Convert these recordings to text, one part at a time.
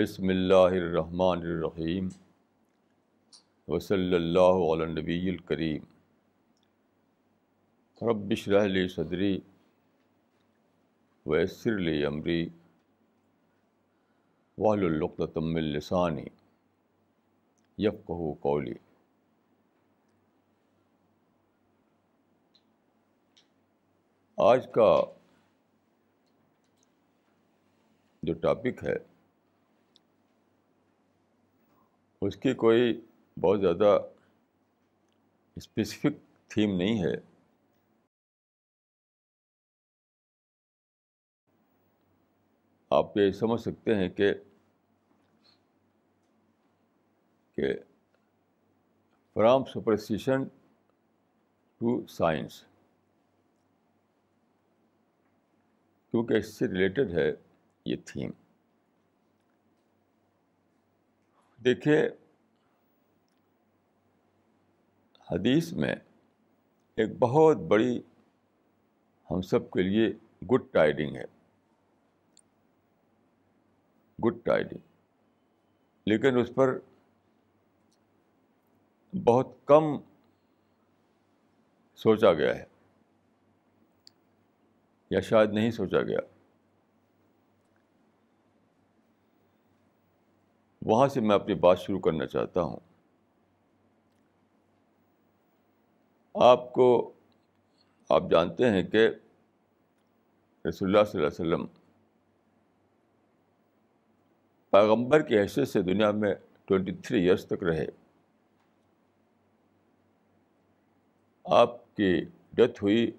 بسم اللہ الرحمن الرحیم وصلی اللہ علی نبی الکریم رب اشرح لی صدری ویسر لی امری واحلقۃ من لسانی یفقہوا قولی آج کا جو ٹاپک ہے اس کی کوئی بہت زیادہ اسپیسیفک تھیم نہیں ہے۔ آپ یہ سمجھ سکتے ہیں کہ کہ فرام سپرسٹیشن ٹو سائنس، کیونکہ اس سے ریلیٹڈ ہے یہ تھیم۔ دیکھیے، حدیث میں ایک بہت بڑی ہم سب کے لیے گڈ ٹائڈنگ ہے۔ گڈ ٹائڈنگ لیکن اس پر بہت کم سوچا گیا ہے۔ یا شاید نہیں سوچا گیا۔ وہاں سے میں اپنی بات شروع کرنا چاہتا ہوں۔ آپ کو، آپ جانتے ہیں کہ رسول اللہ صلی اللہ علیہ وسلم پیغمبر کی حیثیت سے دنیا میں ٹوینٹی تھری ایئرس تک رہے۔ آپ کی ڈیتھ ہوئی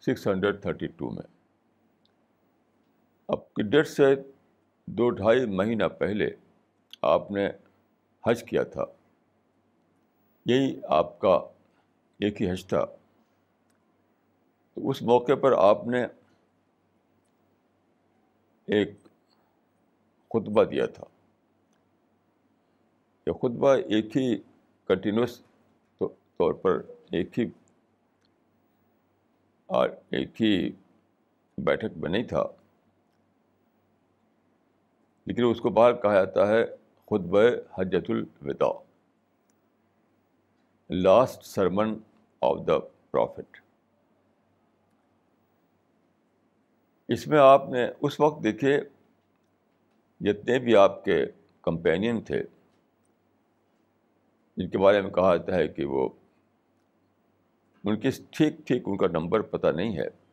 سکس ہنڈریڈ تھرٹی ٹو میں۔ آپ کی ڈیتھ سے دو ڈھائی مہینہ پہلے آپ نے حج کیا تھا۔ یہی آپ کا ایک ہی حج تھا۔ تو اس موقع پر آپ نے ایک خطبہ دیا تھا۔ یہ خطبہ ایک ہی کنٹینیوس طور پر ایک ہی اور ایک ہی بیٹھک میں نہیں تھا۔ لیکن اس کو باہر کہا جاتا ہے خطبہ حجت الوداع۔ Last sermon of the prophet اس میں آپ نے اس وقت دیکھے جتنے بھی آپ کے کمپینین تھے، جن کے بارے میں کہا جاتا ہے کہ وہ ان کی ٹھیک ٹھیک ان کا نمبر پتہ نہیں ہے۔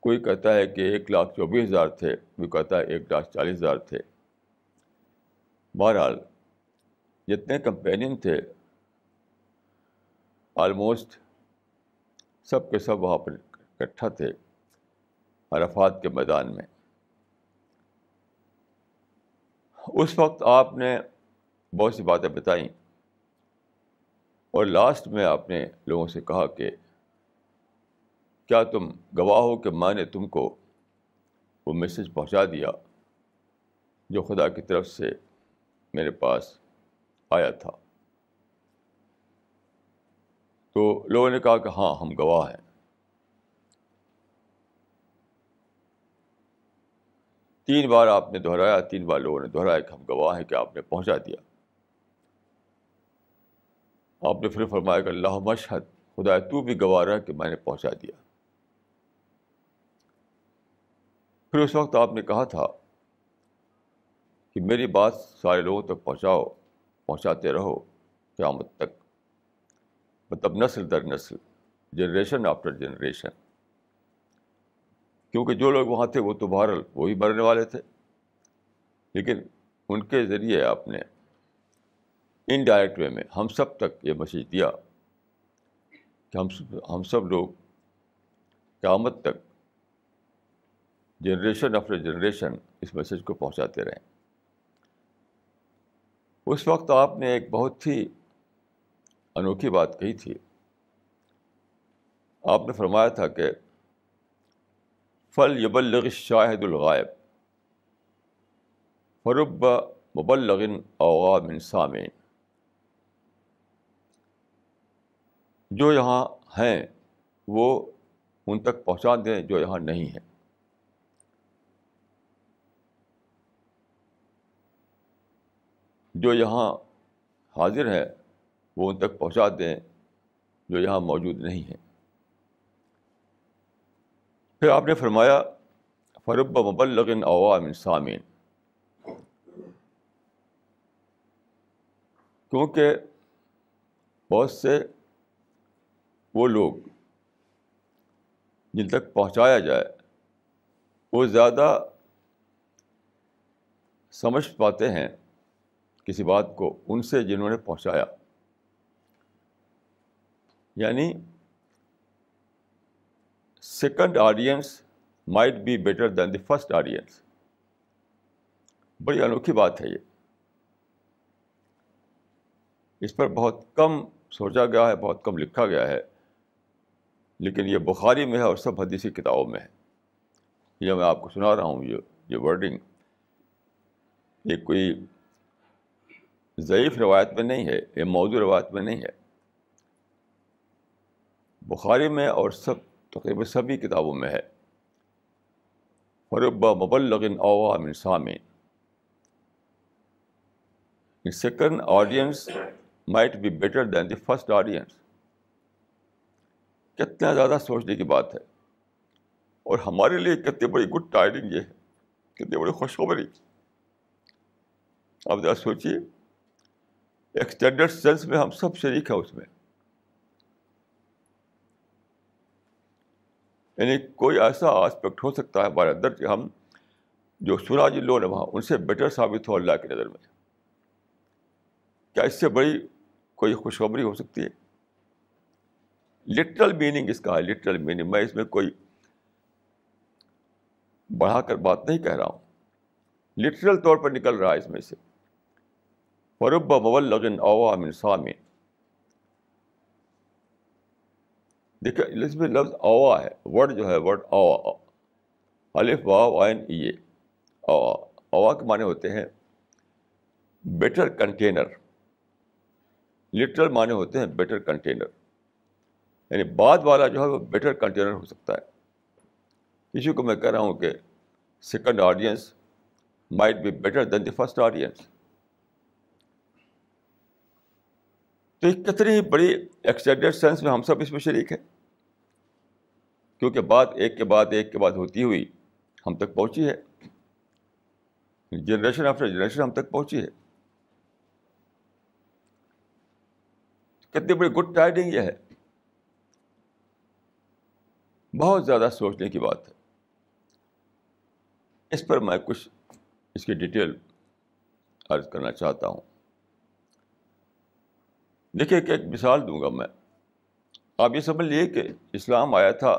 کوئی کہتا ہے کہ ایک لاکھ چوبیس ہزار تھے، کوئی کہتا ہے ایک لاکھ چالیس ہزار تھے۔ بہرحال، جتنے کمپینین تھے آلموسٹ سب کے سب وہاں پر اکٹھا تھے عرفات کے میدان میں۔ اس وقت آپ نے بہت سی باتیں بتائیں اور لاسٹ میں آپ نے لوگوں سے کہا کہ کیا تم گواہ ہو کہ میں نے تم کو وہ میسج پہنچا دیا جو خدا کی طرف سے میرے پاس آیا تھا؟ تو لوگوں نے کہا کہ ہاں ہم گواہ ہیں۔ تین بار آپ نے دہرایا، تین بار لوگوں نے دہرایا کہ ہم گواہ ہیں، کہ آپ نے پہنچا دیا۔ آپ نے پھر فرمایا کہ اللہ مشہد خدا تو بھی گواہ رہا کہ میں نے پہنچا دیا۔ پھر اس وقت آپ نے کہا تھا کہ میری بات سارے لوگوں تک پہنچاؤ، پہنچاتے رہو قیامت تک۔ مطلب نسل در نسل، جنریشن آفٹر جنریشن۔ کیونکہ جو لوگ وہاں تھے وہ تو بہرحال وہی مرنے والے تھے۔ لیکن ان کے ذریعے آپ نے انڈائریکٹ وے میں ہم سب تک یہ میسیج دیا کہ ہم ہم سب لوگ قیامت تک جنریشن آفٹر جنریشن اس میسیج کو پہنچاتے رہیں اس وقت آپ نے ایک بہت ہی انوکھی بات کہی تھی۔ آپ نے فرمایا تھا کہ فل یبلغ شاہد الغائب فرب مبلغن اوغام سامعین جو یہاں ہیں وہ ان تک پہنچا دیں جو یہاں نہیں ہیں۔ جو یہاں حاضر ہیں، وہ ان تک پہنچا دیں جو یہاں موجود نہیں ہیں۔ پھر آپ نے فرمایا، فرب مبلغن عوام سامعین کیونکہ بہت سے وہ لوگ جن تک پہنچایا جائے، وہ زیادہ سمجھ پاتے ہیں۔ کسی بات کو ان سے جنہوں نے پہنچایا۔ یعنی second audience might be better than the first audience بڑی انوکھی بات ہے یہ۔ اس پر بہت کم سوچا گیا ہے، بہت کم لکھا گیا ہے۔ لیکن یہ بخاری میں ہے اور سب حدیثی کتابوں میں ہے۔ یہ میں آپ کو سنا رہا ہوں، یہ یہ ورڈنگ یہ کوئی ضعیف روایت میں نہیں ہے، یہ موضوع روایت میں نہیں ہے۔ بخاری میں اور سب، تقریباً سبھی کتابوں میں ہے۔ فربا مبلغن عوام سامعین second audience might be better than the first audience کتنا زیادہ سوچنے کی بات ہے۔ اور ہمارے لیے کتنی بڑی گڈ ٹائڈنگ یہ ہے، کتنی بڑی خوشخبری۔ آپ ذرا سوچیے۔ ایکسٹینڈرڈ سینس میں ہم سب شریک ہیں اس میں۔ یعنی کوئی ایسا آسپیکٹ ہو سکتا ہے ہمارے اندر کہ ہم جو سنا جن لوگوں نے وہاں، ان سے بیٹر ثابت ہو اللہ کی نظر میں۔ کیا اس سے بڑی کوئی خوشخبری ہو سکتی ہے؟ لٹرل میننگ اس کا ہے لٹرل میننگ میں اس میں کوئی بڑھا کر بات نہیں کہہ رہا ہوں۔ لٹرل طور پر نکل رہا ہے اس میں سے۔ فرب مول عوام سامع دیکھیے اس میں لفظ اوا ہے، ورڈ جو ہے، ورڈ اوا الف وا وائن یہ اوا اوا کے معنی ہوتے ہیں بیٹر کنٹینر. لٹرل معنی ہوتے ہیں بیٹر کنٹینر. یعنی بعد والا جو ہے، وہ بیٹر کنٹینر ہو سکتا ہے. اسی کو میں کہہ رہا ہوں کہ second audience might be better than the first audience تو یہ کتنی ہی بڑی ایکسٹینڈیڈ سینس میں ہم سب اس میں شریک ہیں۔ کیونکہ بات ایک کے بعد ایک کے بعد ہوتی ہوئی ہم تک پہنچی ہے۔ جنریشن آفٹر جنریشن ہم تک پہنچی ہے۔ کتنی بڑی گڈ ٹائڈنگ یہ ہے۔ بہت زیادہ سوچنے کی بات ہے۔ اس پر میں کچھ اس کی ڈیٹیل عرض کرنا چاہتا ہوں۔ دیکھیے کہ ایک مثال دوں گا میں۔ آپ یہ سمجھ لیے کہ اسلام آیا تھا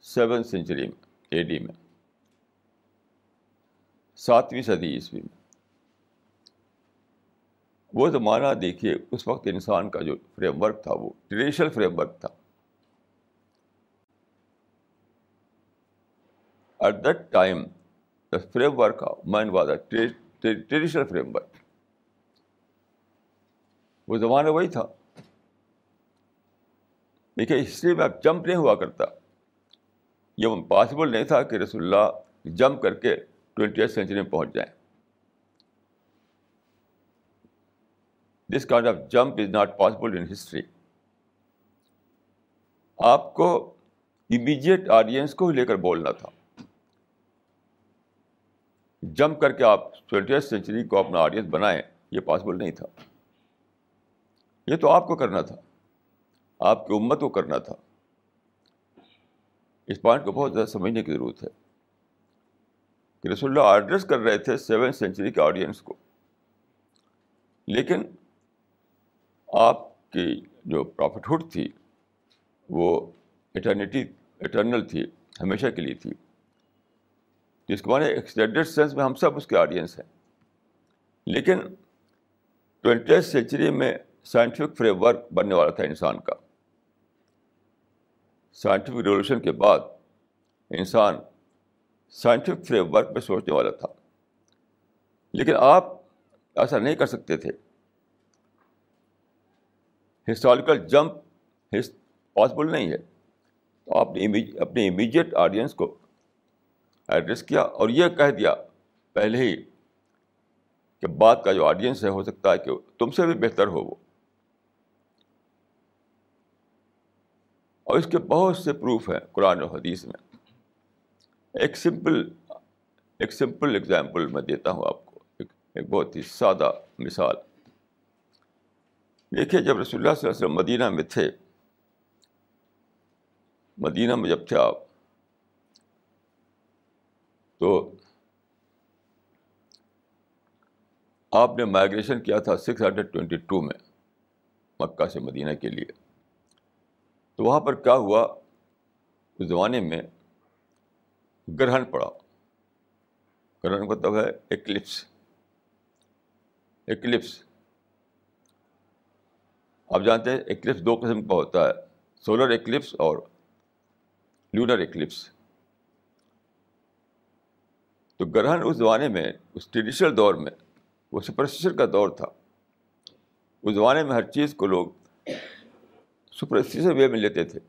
سیون سینچری میں، اے ڈی میں۔ ساتویں صدی عیسوی میں۔ وہ زمانہ دیکھیے، اس وقت انسان کا جو فریم ورک تھا، وہ ٹریڈیشنل فریم ورک تھا۔ At that time the framework mind was a traditional framework وہ زمانہ وہی تھا۔ دیکھیے ہسٹری میں اب جمپ نہیں ہوا کرتا۔ یہ پاسبل نہیں تھا کہ رسول اللہ جمپ کر کے ٹوینٹی ایتھ سینچری میں پہنچ جائیں۔ This kind of jump is not possible in history آپ کو امیجیٹ آڈینس کو لے کر بولنا تھا۔ جمپ کر کے آپ ٹوینٹی سینچری کو اپنا آڈینس بنائیں، یہ پاسبل نہیں تھا۔ یہ تو آپ کو کرنا تھا۔ آپ کی امت کو کرنا تھا۔ اس پوائنٹ کو بہت زیادہ سمجھنے کی ضرورت ہے۔ کہ رسول اللہ ایڈریس کر رہے تھے سیون سینچری کے آڈینس کو۔ لیکن آپ کی جو پروفٹ ہوڈ تھی، وہ اٹرنیٹی اٹرنل تھی، ہمیشہ کے لیے تھی۔ جس کو مانے ایکسٹینڈیڈ سینس میں ہم سب اس کے آڈینس ہیں۔ لیکن ٹوینٹی سینچری میں سائنٹیفک فریم ورک بننے والا تھا انسان کا۔ سائنٹیفک ریولیوشن کے بعد انسان سائنٹیفک فریم ورک پہ سوچنے والا تھا۔ لیکن آپ ایسا نہیں کر سکتے تھے۔ ہسٹوریکل جمپ پاسبل نہیں ہے۔ تو آپ نے اپنے امیجیٹ آڈینس کو ایڈریس کیا اور یہ کہہ دیا پہلے ہی کہ بات کا جو آڈینس ہے ہو سکتا ہے کہ تم سے بھی بہتر ہو وہ۔ اور اس کے بہت سے پروف ہیں قرآن و حدیث میں۔ ایک سمپل ایک سمپل اگزامپل میں دیتا ہوں آپ کو، ایک ایک بہت ہی سادہ مثال۔ دیکھیے جب رسول اللہ صلی اللہ علیہ وسلم مدینہ میں تھے، مدینہ میں جب تھے آپ، تو آپ نے مائگریشن کیا تھا سکس ہنڈریڈ ٹوینٹی ٹو میں مکہ سے مدینہ کے لیے۔ تو وہاں پر کیا ہوا؟ اس زمانے میں گرہن پڑا۔ گرہن مطلب ہے ایکلپس ایکلپس آپ جانتے ہیں ایکلپس دو قسم کا ہوتا ہے، سولر ایکلپس اور لونر ایکلپس تو گرہن اس زمانے میں، اس ٹریڈیشنل دور میں، وہ سپرسٹیشن کا دور تھا۔ اس زمانے میں ہر چیز کو لوگ سپرسٹیشن وے میں لیتے تھے۔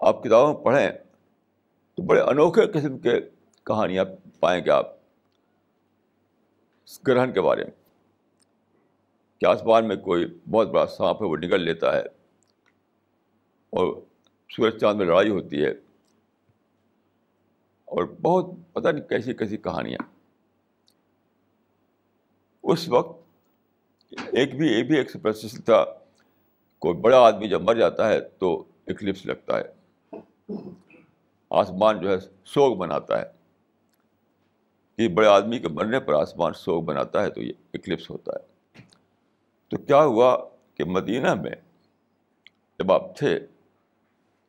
آپ کتابوں میں پڑھیں تو بڑے انوکھے قسم کے کہانیاں پائیں گے آپ گرہن کے بارے میں۔ کہ آسمان میں کوئی بہت بڑا سانپ ہے، وہ نگل لیتا ہے اور سورج چاند میں لڑائی ہوتی ہے۔ اور بہت پتہ نہیں کیسی کیسی کہانیاں۔ اس وقت ایک بھی ایک بھی ایک سپرسٹیشن تھا۔ کوئی بڑا آدمی جب مر جاتا ہے تو اکلپس لگتا ہے۔ آسمان جو ہے سوگ بناتا ہے۔ کہ بڑے آدمی کے مرنے پر آسمان سوگ بناتا ہے تو یہ اکلپس ہوتا ہے۔ تو کیا ہوا کہ مدینہ میں جب آپ تھے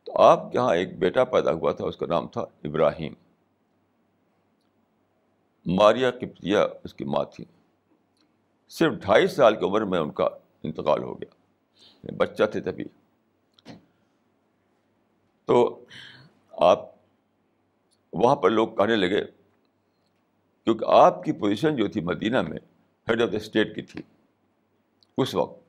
تو آپ کے یہاں ایک بیٹا پیدا ہوا تھا، اس کا نام تھا ابراہیم۔ ماریا کپتیا اس کی ماں تھی۔ صرف ڈھائی سال کی عمر میں ان کا انتقال ہو گیا۔ بچہ تھے تبھی۔ تو آپ وہاں پر لوگ کہنے لگے، کیونکہ آپ کی پوزیشن جو تھی مدینہ میں ہیڈ آف دا اسٹیٹ کی تھی۔ اس وقت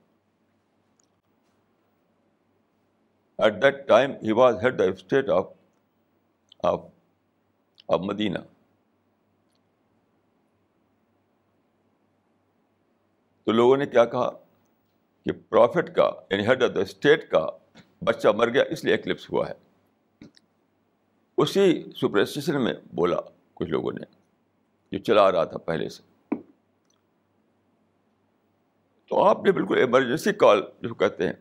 at that time he was head of state of of of Madinah تو لوگوں نے کیا کہا؟ کہ پروفٹ کا یعنی ہیڈ آف دا اسٹیٹ کا بچہ مر گیا، اس لیے ایکلپس ہوا ہے۔ اسی سپرسٹیشن میں بولا کچھ لوگوں نے، جو چلا رہا تھا پہلے سے۔ تو آپ نے بالکل ایمرجنسی کال جو کہتے ہیں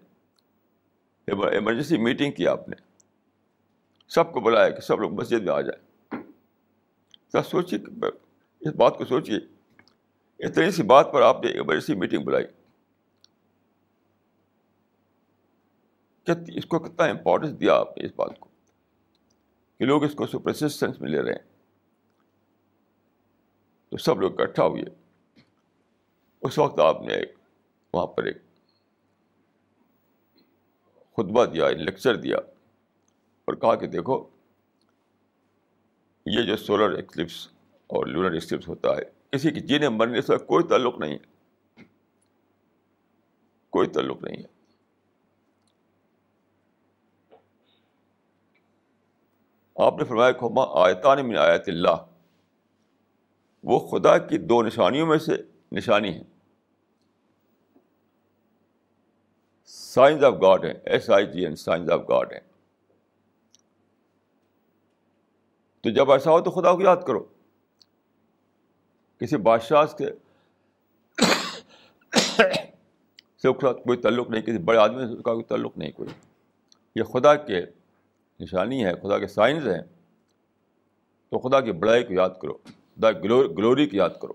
ایمرجنسی میٹنگ کی آپ نے۔ سب کو بلایا کہ سب لوگ مسجد میں آ جائیں۔ سر سوچیے اس بات کو سوچیے۔ اتنی سی بات پر آپ نے ایمرجنسی میٹنگ بلائی۔ اس کو کتنا امپورٹینس دیا آپ نے اس بات کو؟ کہ لوگ اس کو سپرسسٹنس میں لے رہے ہیں۔ تو سب لوگ اکٹھا ہوئے۔ اس وقت آپ نے ایک وہاں پر ایک خطبہ دیا لیکچر دیا اور کہا کہ دیکھو، یہ جو سولر ایکلپس اور لونر ایکلپس ہوتا ہے، کسی کی جینے مرنے سے کوئی تعلق نہیں ہے۔ کوئی تعلق نہیں ہے۔ آپ نے فرمایا کھما آیتان من آیت اللہ۔ وہ خدا کی دو نشانیوں میں سے نشانی ہے سائنس آف گاڈ ہے S I G N signs of God ہے تو جب ایسا ہو تو خدا کو یاد کرو۔ کسی بادشاہ کے سے کوئی تعلق نہیں، کسی بڑے آدمی سے کا کوئی تعلق نہیں، کوئی۔ یہ خدا کے نشانی ہے، خدا کے سائنس ہیں۔ تو خدا کی بڑائی کو یاد کرو، خدا گلوری کو یاد کرو۔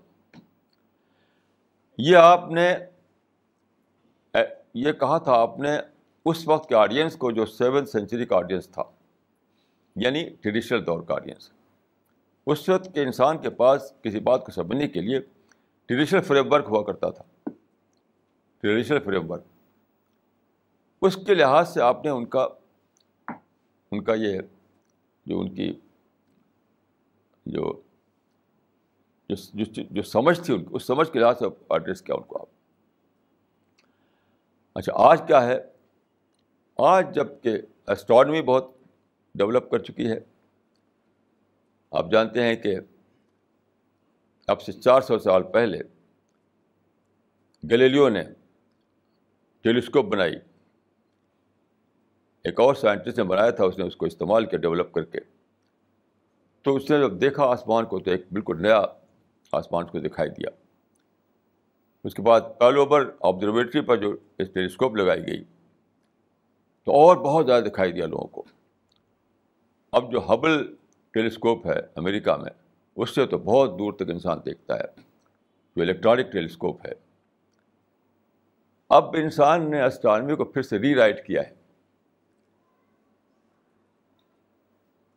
یہ آپ نے یہ کہا تھا آپ نے اس وقت کے آڈینس کو جو سیون سینچری کا آڈینس تھا یعنی ٹریڈیشنل دور کا آڈینس اس وقت کے انسان کے پاس کسی بات کو سمجھنے کے لیے ٹریڈیشنل فریم ورک ہوا کرتا تھا۔ ٹریڈیشنل فریم ورک اس کے لحاظ سے آپ نے ان کا ان کا یہ جو ان کی جو جو سمجھ تھی ان کی اس سمجھ کے لحاظ سے ایڈریس کیا ان کو آپ۔ اچھا آج کیا ہے؟ آج جبکہ اسٹرانومی بہت ڈیولپ کر چکی ہے، آپ جانتے ہیں کہ اب سے چار سو سال پہلے گلیلیو نے ٹیلیسکوپ بنائی۔ ایک اور سائنٹسٹ نے بنایا تھا، اس نے اس کو استعمال کیا ڈیولپ کر کے۔ تو اس نے جب دیکھا آسمان کو، تو ایک بالکل نیا آسمان کو دکھائی دیا۔ اس کے بعد آل اوور آبزرویٹری پر جو ٹیلیسکوپ لگائی گئی، تو اور بہت زیادہ دکھائی دیا لوگوں کو۔ اب جو ہبل ٹیلیسکوپ ہے امریکہ میں، اس سے تو بہت دور تک انسان دیکھتا ہے، جو الیکٹرانک ٹیلیسکوپ ہے۔ اب انسان نے اسٹرانوی کو پھر سے ری رائٹ کیا ہے۔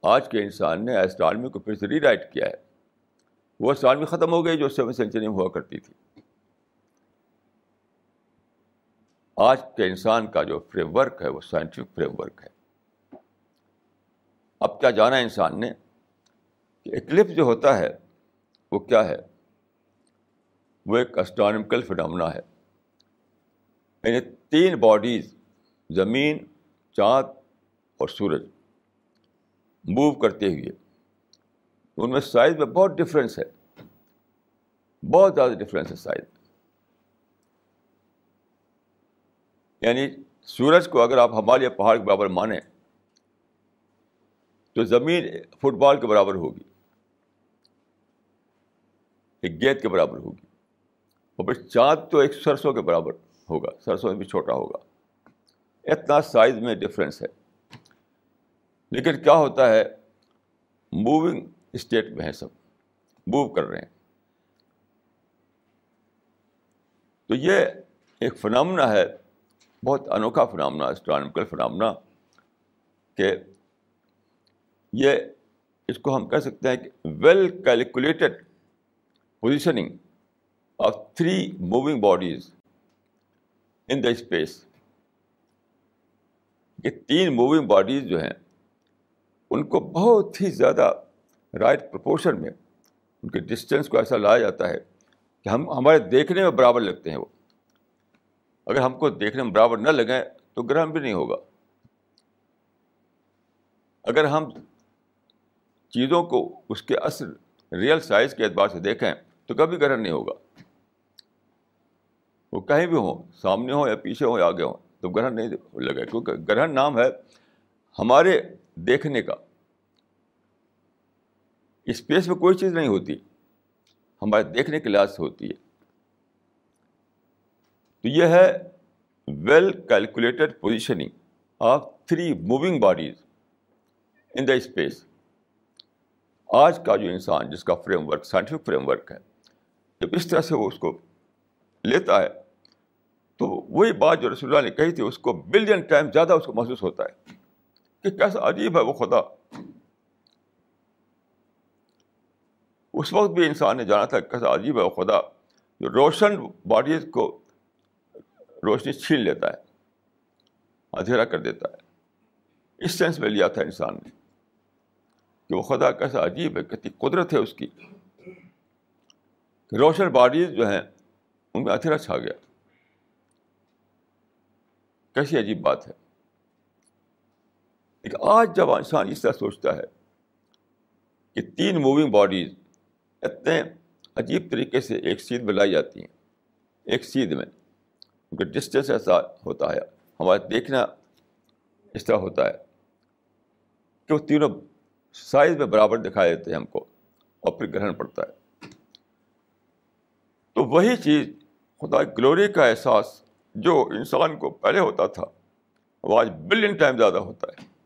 آج کے انسان نے اسٹرانوی کو پھر سے ری رائٹ کیا ہے۔ وہ اسٹرانوی ختم ہو گئی جو سیون سینچری میں ہوا کرتی تھی۔ آج کے انسان کا جو فریم ورک ہے وہ سائنٹیفک فریم ورک ہے۔ اب کیا جانا انسان نے؟ کہ اکلپس جو ہوتا ہے، وہ کیا ہے؟ وہ ایک اسٹرانمیکل فنامنا ہے۔ یعنی تین باڈیز زمین، چاند اور سورج۔ موو کرتے ہوئے، ان میں سائز میں بہت ڈفرینس ہے۔ بہت زیادہ ڈفرینس ہے سائز میں۔ یعنی سورج کو اگر آپ ہمالیہ پہاڑ کے برابر مانیں، تو زمین فٹ بال کے برابر ہوگی۔ ایک گیند کے برابر ہوگی۔ اور پھر چاند تو ایک سرسوں کے برابر ہوگا، سرسوں میں بھی چھوٹا ہوگا۔ اتنا سائز میں ڈفرینس ہے۔ لیکن کیا ہوتا ہے؟ موونگ اسٹیٹ میں ہے سب۔ موو کر رہے ہیں۔ تو یہ ایک فنامنا ہے، بہت انوکھا فنامنا اسٹرانمیکل فنامنا کہ یہ اس کو ہم کہہ سکتے ہیں کہ well calculated positioning of three moving bodies in the space یہ تین موونگ باڈیز جو ہیں ان کو بہت ہی زیادہ رائٹ پرپورشن میں ان کے ڈسٹینس کو ایسا لایا جاتا ہے کہ ہم ہمارے دیکھنے میں برابر لگتے ہیں وہ۔ اگر ہم کو دیکھنے میں برابر نہ لگیں تو گرہن بھی نہیں ہوگا۔ اگر ہم چیزوں کو اس کے اصل ریئل سائز کے اعتبار سے دیکھیں تو کبھی گرہن نہیں ہوگا۔ وہ کہیں بھی ہوں، سامنے ہوں یا پیچھے ہوں یا آگے ہوں، تو گرہن نہیں لگے۔ کیونکہ گرہن نام ہے ہمارے دیکھنے کا۔ اسپیس میں کوئی چیز نہیں ہوتی، ہمارے دیکھنے کے لحاظ سے ہوتی ہے۔ تو یہ ہے well calculated positioning of three moving bodies in the space آج کا جو انسان، جس کا framework scientific framework ہے، جب اس طرح سے وہ اس کو لیتا ہے، تو وہی بات جو رسول اللہ نے کہی تھی، اس کو بلین ٹائم زیادہ اس کو محسوس ہوتا ہے۔ کہ کیسا عجیب ہے وہ خدا۔ اس وقت بھی انسان نے جانا تھا کیسا عجیب ہے وہ خدا۔ جو روشن باڈیز کو روشنی چھین لیتا ہے، اندھیرا کر دیتا ہے۔ اس سینس میں لیا تھا انسان نے کہ وہ خدا کیسا عجیب ہے، کتنی قدرت ہے اس کی۔ کہ روشن باڈیز جو ہیں، ان میں اندھیرا چھا گیا۔ کیسی عجیب بات ہے۔ لیکن آج جب انسان اس طرح سوچتا ہے کہ تین موونگ باڈیز اتنے عجیب طریقے سے ایک سیدھ میں لائی جاتی ہیں، ایک سیدھ میں ان کا ڈسٹینس ایسا ہوتا ہے ہمارا دیکھنا اس طرح ہوتا ہے کہ وہ تینوں سائز میں برابر دکھائی دیتے ہیں ہم کو اور پھر گرہن پڑتا ہے۔ تو وہی چیز خدا گلوری کا احساس جو انسان کو پہلے ہوتا تھا وہ آج بلین ٹائم زیادہ ہوتا ہے۔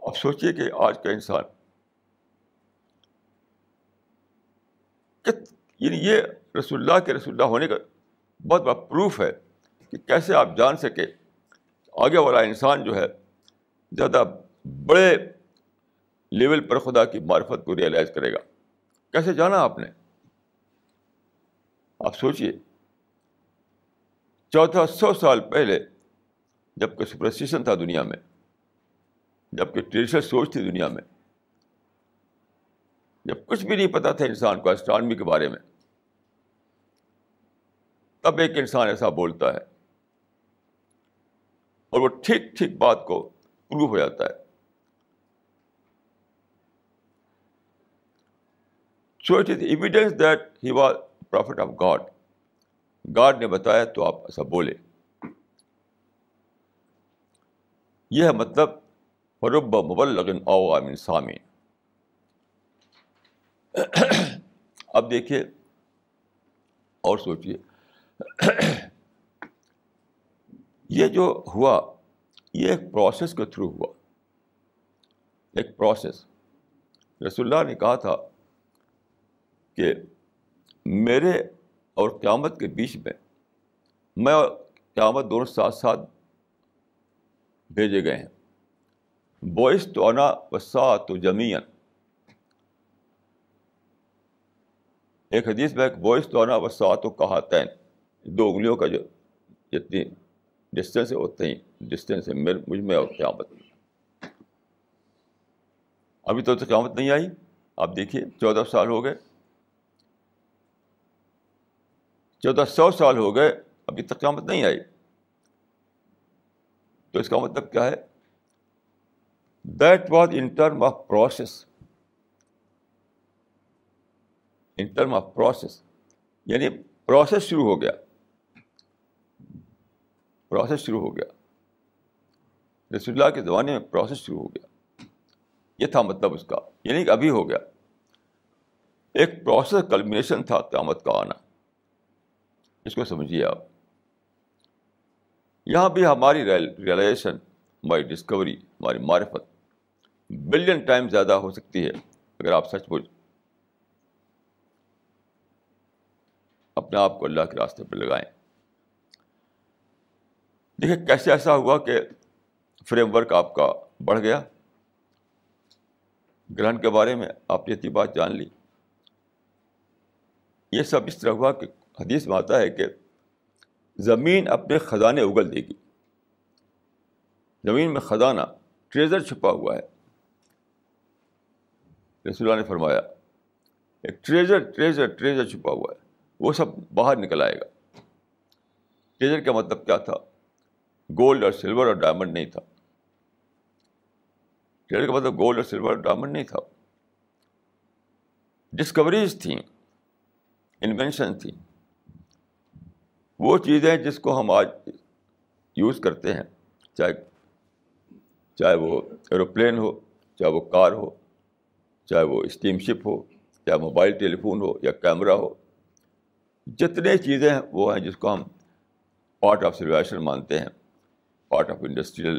اب سوچیے کہ آج کا انسان یعنی یہ رسول اللہ کے رسول اللہ ہونے کا بہت بڑا پروف ہے کہ کیسے آپ جان سکے آگے والا انسان جو ہے زیادہ بڑے لیول پر خدا کی معرفت کو ریئلائز کرے گا۔ کیسے جانا آپ نے؟ آپ سوچیے چودہ سو سال پہلے جبکہ سپرسٹیشن تھا دنیا میں جبکہ ٹریڈیشنل سوچ تھی دنیا میں۔ جب کچھ بھی نہیں پتا تھا انسان کو اسٹرانمی کے بارے میں، تب ایک انسان ایسا بولتا ہے۔ اور وہ ٹھیک ٹھیک بات کو پروو ہو جاتا ہے۔ So it is evidence that he was prophet of God God نے بتایا تو آپ ایسا بولے۔ یہ ہے مطلب فرب مبلغن او امن سامین اب دیکھیے اور سوچیے۔ یہ جو ہوا، یہ ایک پروسیس کے تھرو ہوا۔ ایک پروسیس رسول اللہ نے کہا تھا کہ میرے اور قیامت کے بیچ میں میں اور قیامت دونوں ساتھ ساتھ بھیجے گئے ہیں۔ بوئس تو انا وسا تو جمین ایک حدیث میں بوئس تو انا وسا تو کہا تین دو انگلیوں کا جو جتنی ڈسٹینس ہے اتنا ہی ڈسٹینس ہے مجھ میں اور قیامت میں۔ ابھی تو قیامت نہیں آئی۔ آپ دیکھیے، چودہ سال ہو گئے۔ چودہ سو سال ہو گئے۔ ابھی تک قیامت نہیں آئی۔ تو اس کا مطلب کیا ہے؟ That was in term of process in term of process یعنی پروسیس شروع ہو گیا. پروسیس شروع ہو گیا. رسول اللہ کے زمانے میں پروسیس شروع ہو گیا. یہ تھا مطلب اس کا. یعنی کہ ابھی ہو گیا. ایک پروسیس کلمنیشن تھا قیامت کا آنا. اس کو سمجھیے آپ. یہاں بھی ہماری ریئلائزیشن ہماری ڈسکوری ہماری معرفت بلین ٹائم زیادہ ہو سکتی ہے، اگر آپ سچ بول۔ اپنے آپ کو اللہ کے راستے پہ لگائیں۔ دیکھیے کیسے ایسا ہوا کہ فریم ورک آپ کا بڑھ گیا۔ گرہن کے بارے میں آپ نے اتنی بات جان لی۔ یہ سب اس طرح ہوا کہ حدیث میں آتا ہے کہ زمین اپنے خزانے اگل دے گی۔ زمین میں خزانہ، ٹریزر چھپا ہوا ہے۔ رسول اللہ نے فرمایا، ایک ٹریزر ٹریزر ٹریزر چھپا ہوا ہے، وہ سب باہر نکل آئے گا۔ ٹریزر کا مطلب کیا تھا؟ گولڈ اور سلور اور ڈائمنڈ نہیں تھا۔ ٹریڈ کا مطلب گولڈ اور سلور اور ڈائمنڈ نہیں تھا۔ ڈسکوریز تھیں انوینشن تھیں۔ وہ چیزیں جس کو ہم آج یوز کرتے ہیں، چاہے چاہے وہ ایروپلین ہو، چاہے وہ کار ہو۔ چاہے وہ اسٹیم شپ ہو چاہے موبائل ٹیلی فون ہو، یا کیمرہ ہو، جتنے چیزیں ہیں وہ ہیں جس کو ہم پارٹ آف سرویشن مانتے ہیں پارٹ آف انڈسٹریل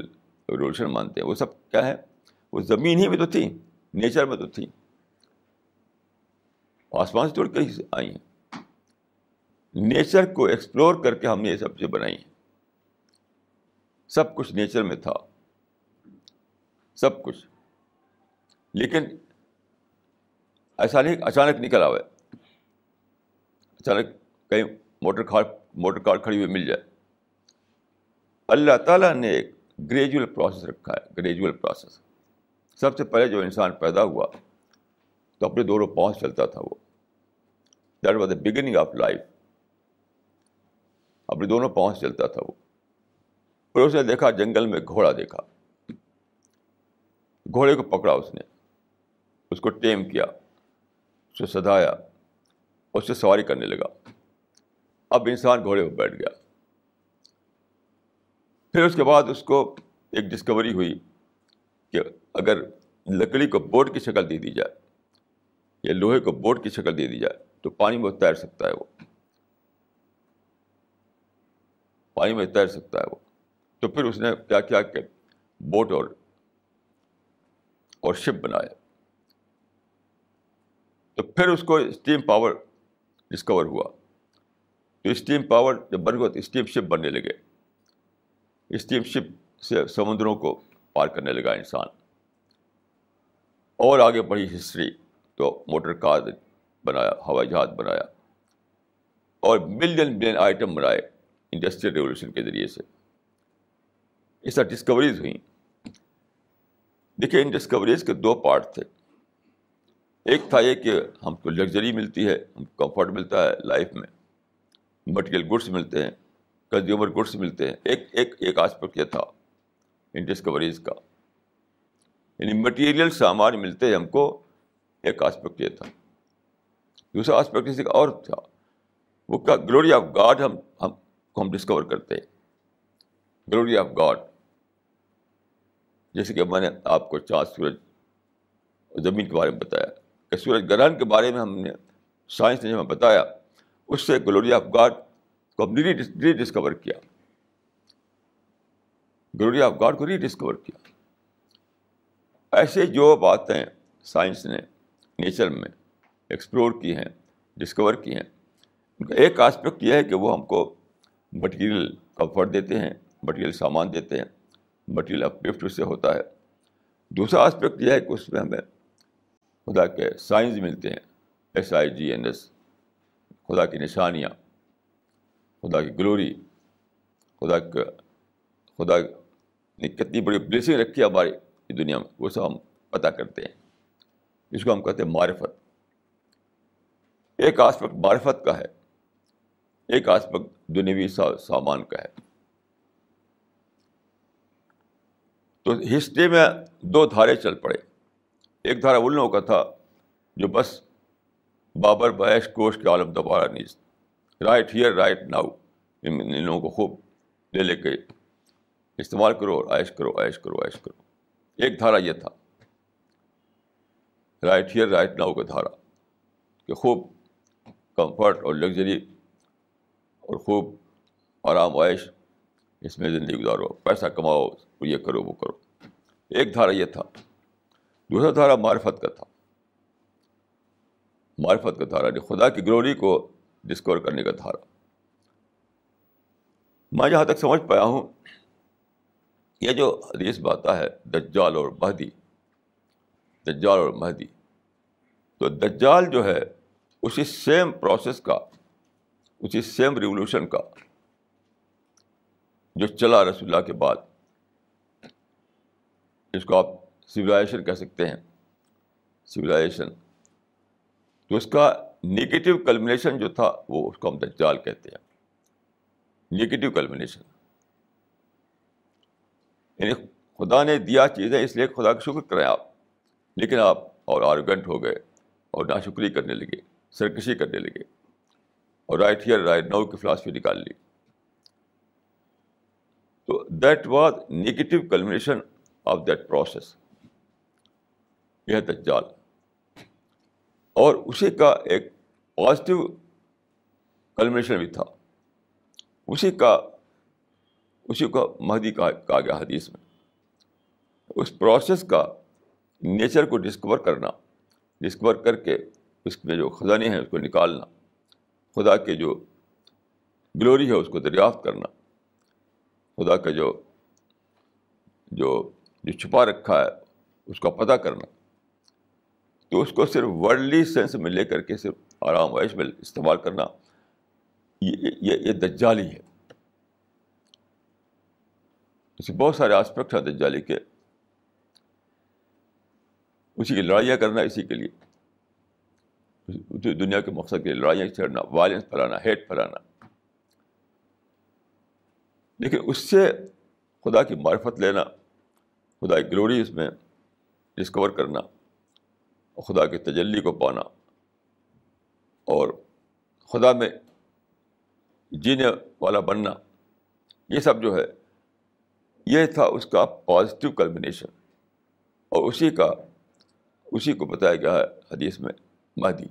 ریولیوشن مانتے ہیں، وہ سب کیا ہے وہ زمین ہی میں تو تھی نیچر میں تو تھی آسمان سے توڑ کے ہی آئی ہیں۔ نیچر کو ایکسپلور کر کے ہم نے یہ سب چیزیں بنائی ہیں۔ سب کچھ نیچر میں تھا۔ سب کچھ۔ لیکن ایسا نہیں اچانک نکل آئے اچانک کہیں موٹر کار موٹر کار کھڑی ہوئی مل جائے۔ اللہ تعالیٰ نے ایک گریجول پروسیس رکھا ہے، گریجول پروسیس۔ سب سے پہلے جو انسان پیدا ہوا، تو اپنے دونوں پاؤں چلتا تھا وہ۔ That was the beginning of life اپنے دونوں پاؤں چلتا تھا وہ۔ پھر اس نے دیکھا، جنگل میں گھوڑا دیکھا۔ گھوڑے کو پکڑا اس نے۔ اس کو ٹیم کیا۔ اس کو سدھایا اس سے سواری کرنے لگا۔ اب انسان گھوڑے پہ بیٹھ گیا۔ پھر اس کے بعد اس کو ایک ڈسکوری ہوئی کہ اگر لکڑی کو بوٹ کی شکل دے دی جائے، یا لوہے کو بوٹ کی شکل دے دی جائے، تو پانی میں تیر سکتا ہے وہ۔ پانی میں تیر سکتا ہے وہ۔ تو پھر اس نے کیا کیا کہ بوٹ اور اور شپ بنایا۔ تو پھر اس کو اسٹیم پاور ڈسکور ہوا۔ تو اسٹیم پاور جب بن گیا تو اسٹیم شپ بننے لگے۔ اسٹیم شپ سے سمندروں کو پار کرنے لگا انسان۔ اور آگے بڑھی ہسٹری تو موٹر کار بنایا، ہوائی جہاز بنایا۔ اور ملین ملین آئٹم بنائے انڈسٹریل ریولیوشن کے ذریعے سے۔ اس طرح ڈسکوریز ہوئیں۔ دیکھیے ان ڈسکوریز کے دو پارٹ تھے۔ ایک تھا یہ کہ ہم کو لگژری ملتی ہے، ہم کو کمفرٹ ملتا ہے لائف میں۔ مٹیریل گڈس ملتے ہیں، کنزیومر گڈس ملتے ہیں۔ ایک ایک ایک آسپیکٹ یہ تھا ان ڈسکوریز کا۔ یعنی مٹیریل سامان ملتے ہم کو، ایک آسپیکٹ یہ تھا۔ دوسرا آسپیکٹ کسی کا اور تھا۔ وہ کیا گلوری آف گاڈ ہم ہم، کو ہم ڈسکور کرتے ہیں۔ Glory of God. جیسے کہ میں نے آپ کو چاند سورج زمین کے بارے میں بتایا۔ کہ سورج گرہن کے بارے میں ہم نے سائنس نے ہمیں بتایا، اس سے گلوری آف گاڈ کو ہم ری ڈسکور کیا۔ گلوری آف گاڈ کو ری ڈسکور کیا۔ ایسے جو باتیں سائنس نے نیچر میں ایکسپلور کی ہیں، ڈسکور کی ہیں، ان کا ایک آسپیکٹ یہ ہے کہ وہ ہم کو مٹیریل کمفرٹ دیتے ہیں، مٹیریل سامان دیتے ہیں، مٹیریل اپلفٹ اس سے ہوتا ہے۔ دوسرا آسپیکٹ یہ ہے کہ اس میں ہمیں خدا کے سائنس ملتے ہیں S I G N S خدا کی نشانیاں، خدا کی گلوری خدا کا، خدا نے کتنی بڑی بلیسنگ رکھی ہے ہماری دنیا میں، وہ سب ہم پتہ کرتے ہیں۔ جس کو ہم کہتے ہیں معرفت۔ ایک آسپیکٹ معرفت کا ہے، ایک آسپیکٹ دنیوی سامان کا ہے۔ تو ہسٹری میں دو دھارے چل پڑے۔ ایک دھارا ان لوگوں کا تھا، جو بس بابر بیش کوش کے عالم دوبارہ نیز رائٹ ہیئر رائٹ ناؤ ان لوگوں کو خوب لے لے کے استعمال کرو اور عائش کرو عائش کرو عائش کرو۔ ایک دھارا یہ تھا۔ رائٹ ہیئر رائٹ ناؤ کا دھارا۔ کہ خوب کمفرٹ اور لگژری اور خوب آرام، عائش اس میں زندگی گزارو، پیسہ کماؤ، یہ کرو، وہ کرو۔ ایک دھارا یہ تھا۔ دوسرا دھارا معرفت کا تھا۔ معرفت کا دھارا یعنی خدا کی گلوری کو ڈسکور کرنے کا دھارا۔ میں جہاں تک سمجھ پایا ہوں، یہ جو حدیث باتا ہے دجال اور مہدی۔ دجال اور مہدی۔ تو دجال جو ہے، اسی سیم پروسیس کا، اسی سیم ریولیوشن کا، جو چلا رسول اللہ کے بعد۔ اس کو آپ سویلائزیشن کہہ سکتے ہیں۔ سویلائزیشن تو اس کا نگیٹو کلمنیشن جو تھا وہ اس کو ہم دجال کہتے ہیں۔ نگیٹو کلمنیشن یعنی خدا نے دیا چیزیں اس لیے خدا کا شکر کریں آپ لیکن آپ اور آرگنٹ ہو گئے اور ناشکری کرنے لگے، سرکشی کرنے لگے۔ اور رائٹ ہیئر رائٹ نو کی فلاسفی نکال لی۔ تو that was negative culmination of that process یہ دجال۔ اور اسی کا ایک پازیٹیو کلمنیشن بھی تھا۔ اسی کا، اسی کو مہدی کہا گیا حدیث میں۔ اس پروسیس کا نیچر کو ڈسکور کرنا ڈسکور کر کے اس میں جو خزانے ہیں، اس کو نکالنا۔ خدا کے جو گلوری ہے، اس کو دریافت کرنا۔ خدا کا جو جو جو چھپا رکھا ہے، اس کا پتہ کرنا۔ تو اس کو صرف ورلڈلی سینس میں لے کر کے صرف آرام وائش میں استعمال کرنا، یہ یہ دجالی ہے۔ اس بہت سارے آسپیکٹ ہیں دجالی کے۔ اسی کی لڑائیاں کرنا اسی کے لیے۔ دنیا کے مقصد کے لیے لڑائیاں چھڑنا وائلنس پھیلانا ہیٹ پھیلانا۔ لیکن اس سے خدا کی معرفت لینا، خدا کی گلوری اس میں ڈسکور کرنا۔ خدا کی تجلی کو پانا۔ اور خدا میں جینے والا بننا، یہ سب جو ہے، یہ تھا اس کا پازیٹیو کلمنیشن اور اسی کا، اسی کو بتایا گیا ہے حدیث میں مہدی۔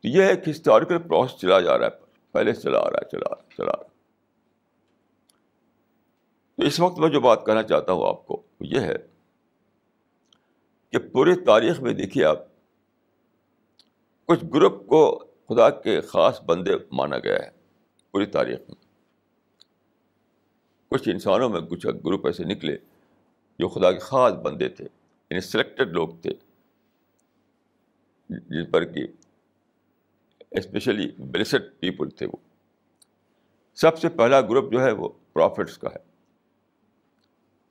تو یہ ایک ہسٹوریکل پروسیس چلا جا رہا ہے۔ پہلے سے چلا آ رہا ہے، چلا رہا چلا رہا تو اس وقت میں جو بات کہنا چاہتا ہوں آپ کو یہ ہے کہ پوری تاریخ میں دیکھیے آپ، کچھ گروپ کو خدا کے خاص بندے مانا گیا ہے پوری تاریخ میں۔ کچھ انسانوں میں کچھ گروپ ایسے نکلے جو خدا کے خاص بندے تھے یعنی سلیکٹڈ لوگ تھے، جن پر کہ اسپیشلی بلیسڈ پیپل تھے وہ۔ سب سے پہلا گروپ جو ہے وہ پرافٹس کا ہے۔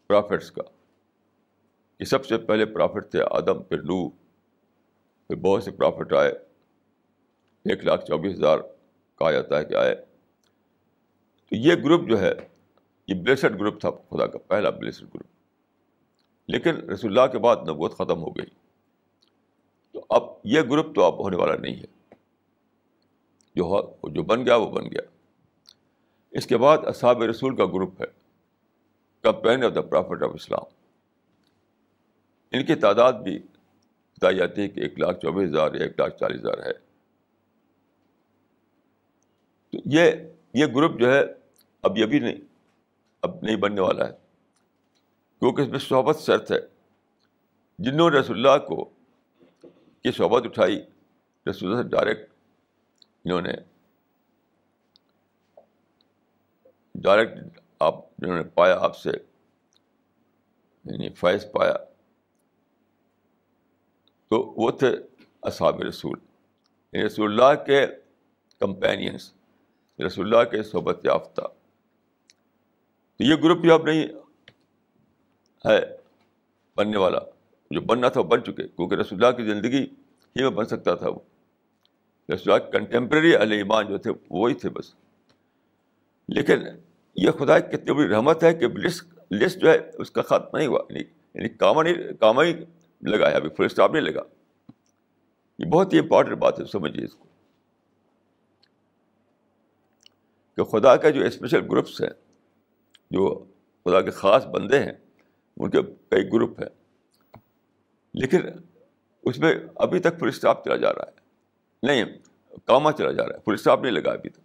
پرافٹس کا۔ یہ سب سے پہلے پرافٹ تھے آدم پھر لو پھر بہت سے پرافٹ آئے۔ ایک لاکھ چوبیس ہزار کہا جاتا ہے کہ آئے۔ تو یہ گروپ جو ہے، یہ بلیسڈ گروپ تھا خدا کا، پہلا بلیسڈ گروپ۔ لیکن رسول اللہ کے بعد نبوت ختم ہو گئی۔ تو اب یہ گروپ تو اب ہونے والا نہیں ہے۔ جو ہو، جو بن گیا، وہ بن گیا۔ اس کے بعد اصحاب رسول کا گروپ ہے۔ Companion of the prophet of Islam. ان کی تعداد بھی بتائی جاتی ہے کہ ایک لاکھ چوبیس ہزار یا ایک لاکھ چالیس ہزار ہے۔ تو یہ یہ گروپ جو ہے اب یہ بھی نہیں، اب نہیں بننے والا ہے۔ کیونکہ اس میں صحبت شرط ہے۔ جنہوں نے رسول اللہ کو کی صحبت اٹھائی، رسول اللہ سے ڈائریکٹ انہوں نے ڈائریکٹ آپ جنہوں نے پایا آپ سے یعنی فیض پایا۔ تو وہ تھے اصحاب رسول یعنی رسول اللہ کے کمپینینس رسول اللہ کے صحبت یافتہ۔ تو یہ گروپ بھی اب نہیں ہے بننے والا، جو بننا تھا وہ بن چکے، کیونکہ رسول اللہ کی زندگی ہی میں بن سکتا تھا وہ۔ رسول اللہ کنٹمپریری علیہ ایمان جو تھے وہی تھے بس۔ لیکن یہ خدا کی کتنی بڑی رحمت ہے کہ لسٹ لسٹ جو ہے اس کا ختم نہیں ہوا یعنی یعنی کاما نہیں ابھی فل اسٹاپ نہیں لگا۔ یہ بہت ہی امپورٹنٹ بات ہے، سمجھیے اس کو۔ کہ خدا کے جو اسپیشل گروپس ہیں، جو خدا کے خاص بندے ہیں، ان کے کئی گروپ ہیں۔ لیکن اس میں ابھی تک فل اسٹاپ چلا جا رہا ہے۔ نہیں، کاما چلا جا رہا ہے۔ فل اسٹاپ نہیں لگا ابھی تک۔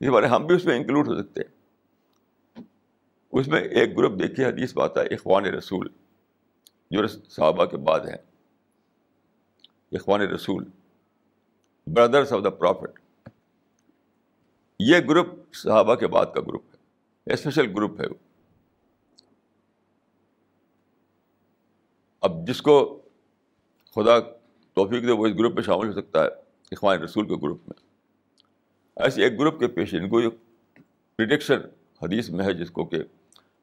اس بارے ہم بھی اس میں انکلوڈ ہو سکتے ہیں۔ اس میں ایک گروپ دیکھیے، حدیث بات ہے، اخوان رسول، جو صحابہ کے بعد ہیں۔ اخوان رسول بردرس آف دا پرافٹ یہ گروپ صحابہ کے بعد کا گروپ ہے اسپیشل گروپ ہے وہ۔ اب جس کو خدا توفیق دے، وہ اس گروپ میں شامل ہو سکتا ہے، اخوان رسول کے گروپ میں۔ ایسے ایک گروپ کے پیش، ان کو پریڈکشن حدیث میں ہے، جس کو کہ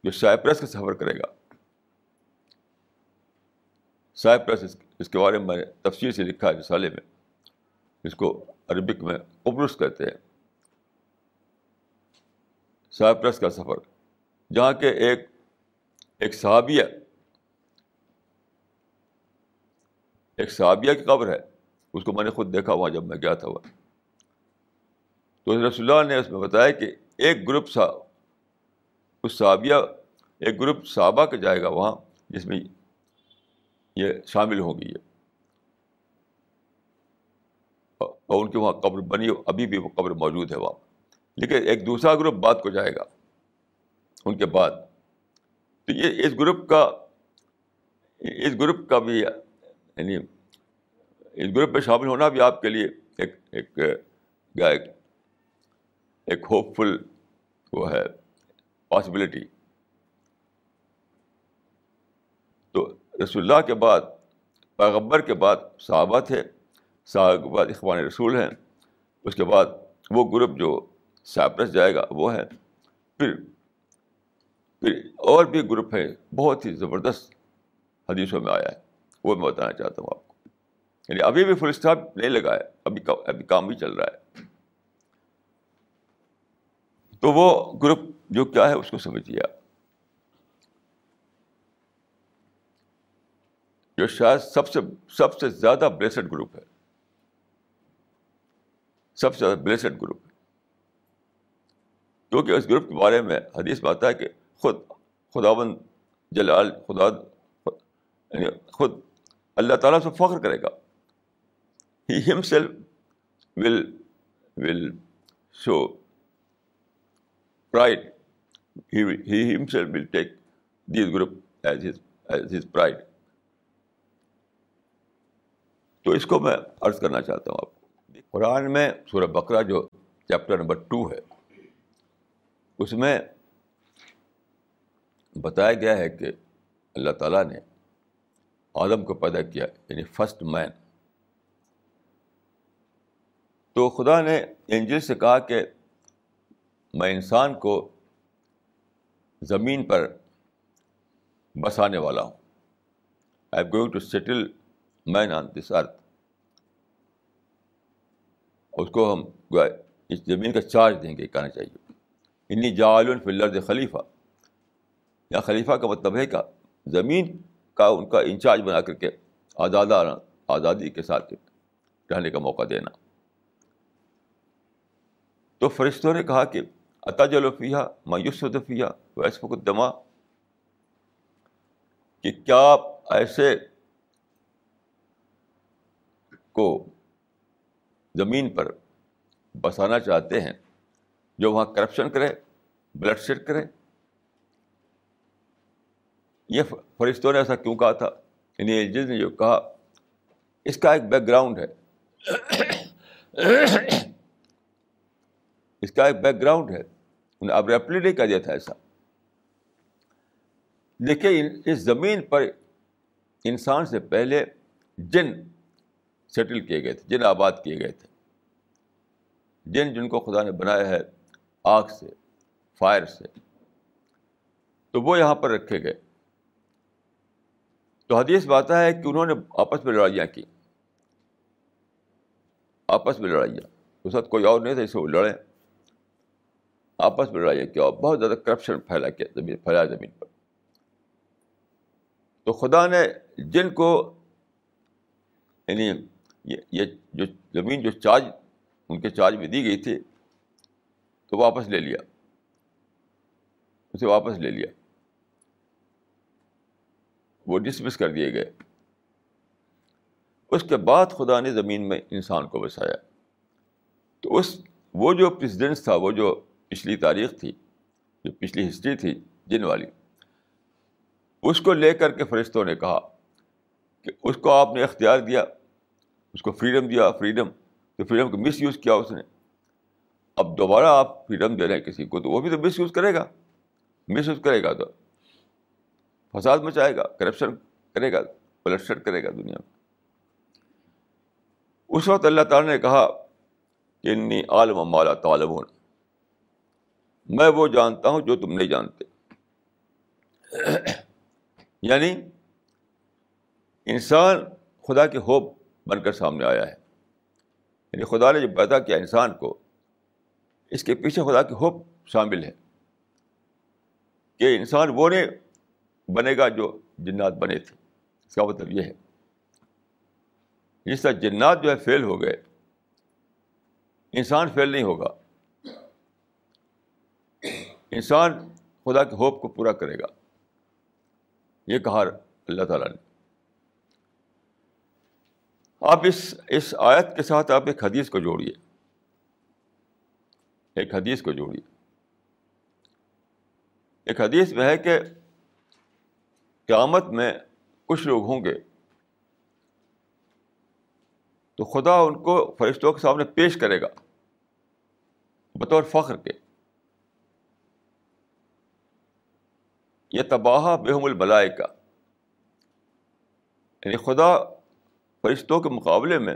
جو سائپرس کا سفر کرے گا۔ سائپرس اس کے بارے میں میں نے تفصیل سے لکھا ہے رسالے میں۔ اس کو عربک میں قبرس کہتے ہیں۔ سائپرس کا سفر۔ جہاں کے ایک ایک صحابیہ ایک صحابیہ کی قبر ہے۔ اس کو میں نے خود دیکھا وہاں جب میں گیا تھا۔ وہ تو رسول اللہ نے اس میں بتایا کہ ایک گروپ سا اس صحابیہ، ایک گروپ صحابہ کا جائے گا وہاں، جس میں یہ شامل ہوگی یہ اور ان کی وہاں قبر بنی، ابھی بھی وہ قبر موجود ہے وہاں۔ لیکن ایک دوسرا گروپ بعد کو جائے گا، ان کے بعد۔ تو یہ اس گروپ کا، اس گروپ کا بھی یعنی اس گروپ میں شامل ہونا بھی آپ کے لیے ایک ایک ایک ایک ہوپ فل وہ ہے۔ پاسبلٹی تو رسول اللہ کے بعد پیغبر کے بعد صحابہ تھے، صحابہ کے بعد اخبان رسول ہیں، اس کے بعد وہ گروپ جو سائپرس جائے گا وہ ہے۔ پھر پھر اور بھی گروپ ہے بہت ہی زبردست حدیثوں میں آیا ہے، وہ میں بتانا چاہتا ہوں آپ کو۔ یعنی ابھی بھی فل اسٹاپ نہیں لگا ہے، ابھی ابھی کام بھی چل رہا ہے۔ تو وہ گروپ جو کیا ہے اس کو سمجھیے آپ۔ جو شاید سب سے سب سے زیادہ بلیسڈ گروپ ہے۔ سب سے زیادہ بلیسڈ گروپ ہے۔ کیونکہ اس گروپ کے بارے میں حدیث میں آتا ہے کہ خود خدا بند جلال خدا یعنی خود اللہ تعالیٰ سے فخر کرے گا۔ He himself will will show pride he himself will take these group as his as his pride تو اس کو میں عرض کرنا چاہتا ہوں آپ کو۔ قرآن میں سورہ بکرا جو چیپٹر نمبر ٹو ہے، اس میں بتایا گیا ہے کہ اللہ تعالیٰ نے آدم کو پیدا کیا یعنی فسٹ مین تو خدا نے انجل سے کہا کہ میں انسان کو زمین پر بسانے والا ہوں۔ I am going to settle man on this earth اس کو ہم اس زمین کا چارج دیں گے کہنا چاہیے۔ انی جعل فی الارض خلیفہ۔ یا خلیفہ کا مطلب ہے کہ زمین کا ان کا انچارج بنا کر کے آزادانہ آزادی کے ساتھ رہنے کا موقع دینا۔ تو فرشتوں نے کہا کہ جلوفیہ میوس دفیہ ویسف دما کہ کیا آپ ایسے کو زمین پر بسانا چاہتے ہیں جو وہاں کرپشن کرے، بلڈ شیڈ کرے؟ یہ فرشتوں نے ایسا کیوں کہا تھا؟ یعنی جس نے جو کہا، اس کا ایک بیک گراؤنڈ ہے۔ اس کا ایک بیک گراؤنڈ ہے۔ اب ریپلی نہیں کہہ دیا تھا ایسا۔ دیکھیے اس زمین پر انسان سے پہلے جن سیٹل کیے گئے تھے، جن آباد کیے گئے تھے، جن جن کو خدا نے بنایا ہے آگ سے، فائر سے، تو وہ یہاں پر رکھے گئے۔ تو حدیث بات ہے کہ انہوں نے آپس میں لڑائیاں کی۔ آپس میں لڑائیاں۔ اس وقت کوئی اور نہیں تھا اسے وہ لڑے۔ آپس میں لڑائیاں کیا بہت زیادہ کرپشن پھیلا کیا زمین پھیلایا زمین پر۔ تو خدا نے جن کو یعنی یہ جو زمین جو چارج ان کے چارج میں دی گئی تھی، تو واپس لے لیا۔ اسے واپس لے لیا۔ وہ ڈسمس کر دیے گئے۔ اس کے بعد خدا نے زمین میں انسان کو بسایا۔ تو اس وہ جو پریسیڈنٹس تھا، وہ جو پچھلی تاریخ تھی، جو پچھلی ہسٹری تھی جن والی۔ اس کو لے کر کے فرشتوں نے کہا کہ اس کو آپ نے اختیار دیا، اس کو فریڈم دیا فریڈم تو فریڈم کو مس یوز کیا اس نے۔ اب دوبارہ آپ فریڈم دے رہے ہیں کسی کو، تو وہ بھی تو مس یوز کرے گا۔ مس یوز کرے گا تو۔ فساد مچائے گا کرپشن کرے گا پلسٹر کرے گا دنیا میں۔ اس وقت اللہ تعالیٰ نے کہا کہ انی عالم مالا طالب میں وہ جانتا ہوں جو تم نہیں جانتے۔ یعنی انسان خدا کے ہوپ بن کر سامنے آیا ہے۔ یعنی خدا نے جو پیدا کیا انسان کو، اس کے پیچھے خدا کی ہوپ شامل ہے کہ انسان وہ نہیں بنے گا جو جنات بنے تھے۔ اس کا مطلب یہ ہے۔ جس طرح جنات جو ہے فیل ہو گئے، انسان فیل نہیں ہوگا۔ انسان خدا کے ہوپ کو پورا کرے گا۔ یہ کہا اللہ تعالیٰ نے۔ آپ اس اس آیت کے ساتھ آپ ایک حدیث کو جوڑیے۔ ایک حدیث کو جوڑیے۔ ایک حدیث میں ہے کہ قیامت میں کچھ لوگ ہوں گے۔ تو خدا ان کو فرشتوں کے سامنے پیش کرے گا، بطور فخر کے۔ یہ تباہ بےحم البلائے کا یعنی خدا فرشتوں کے مقابلے میں،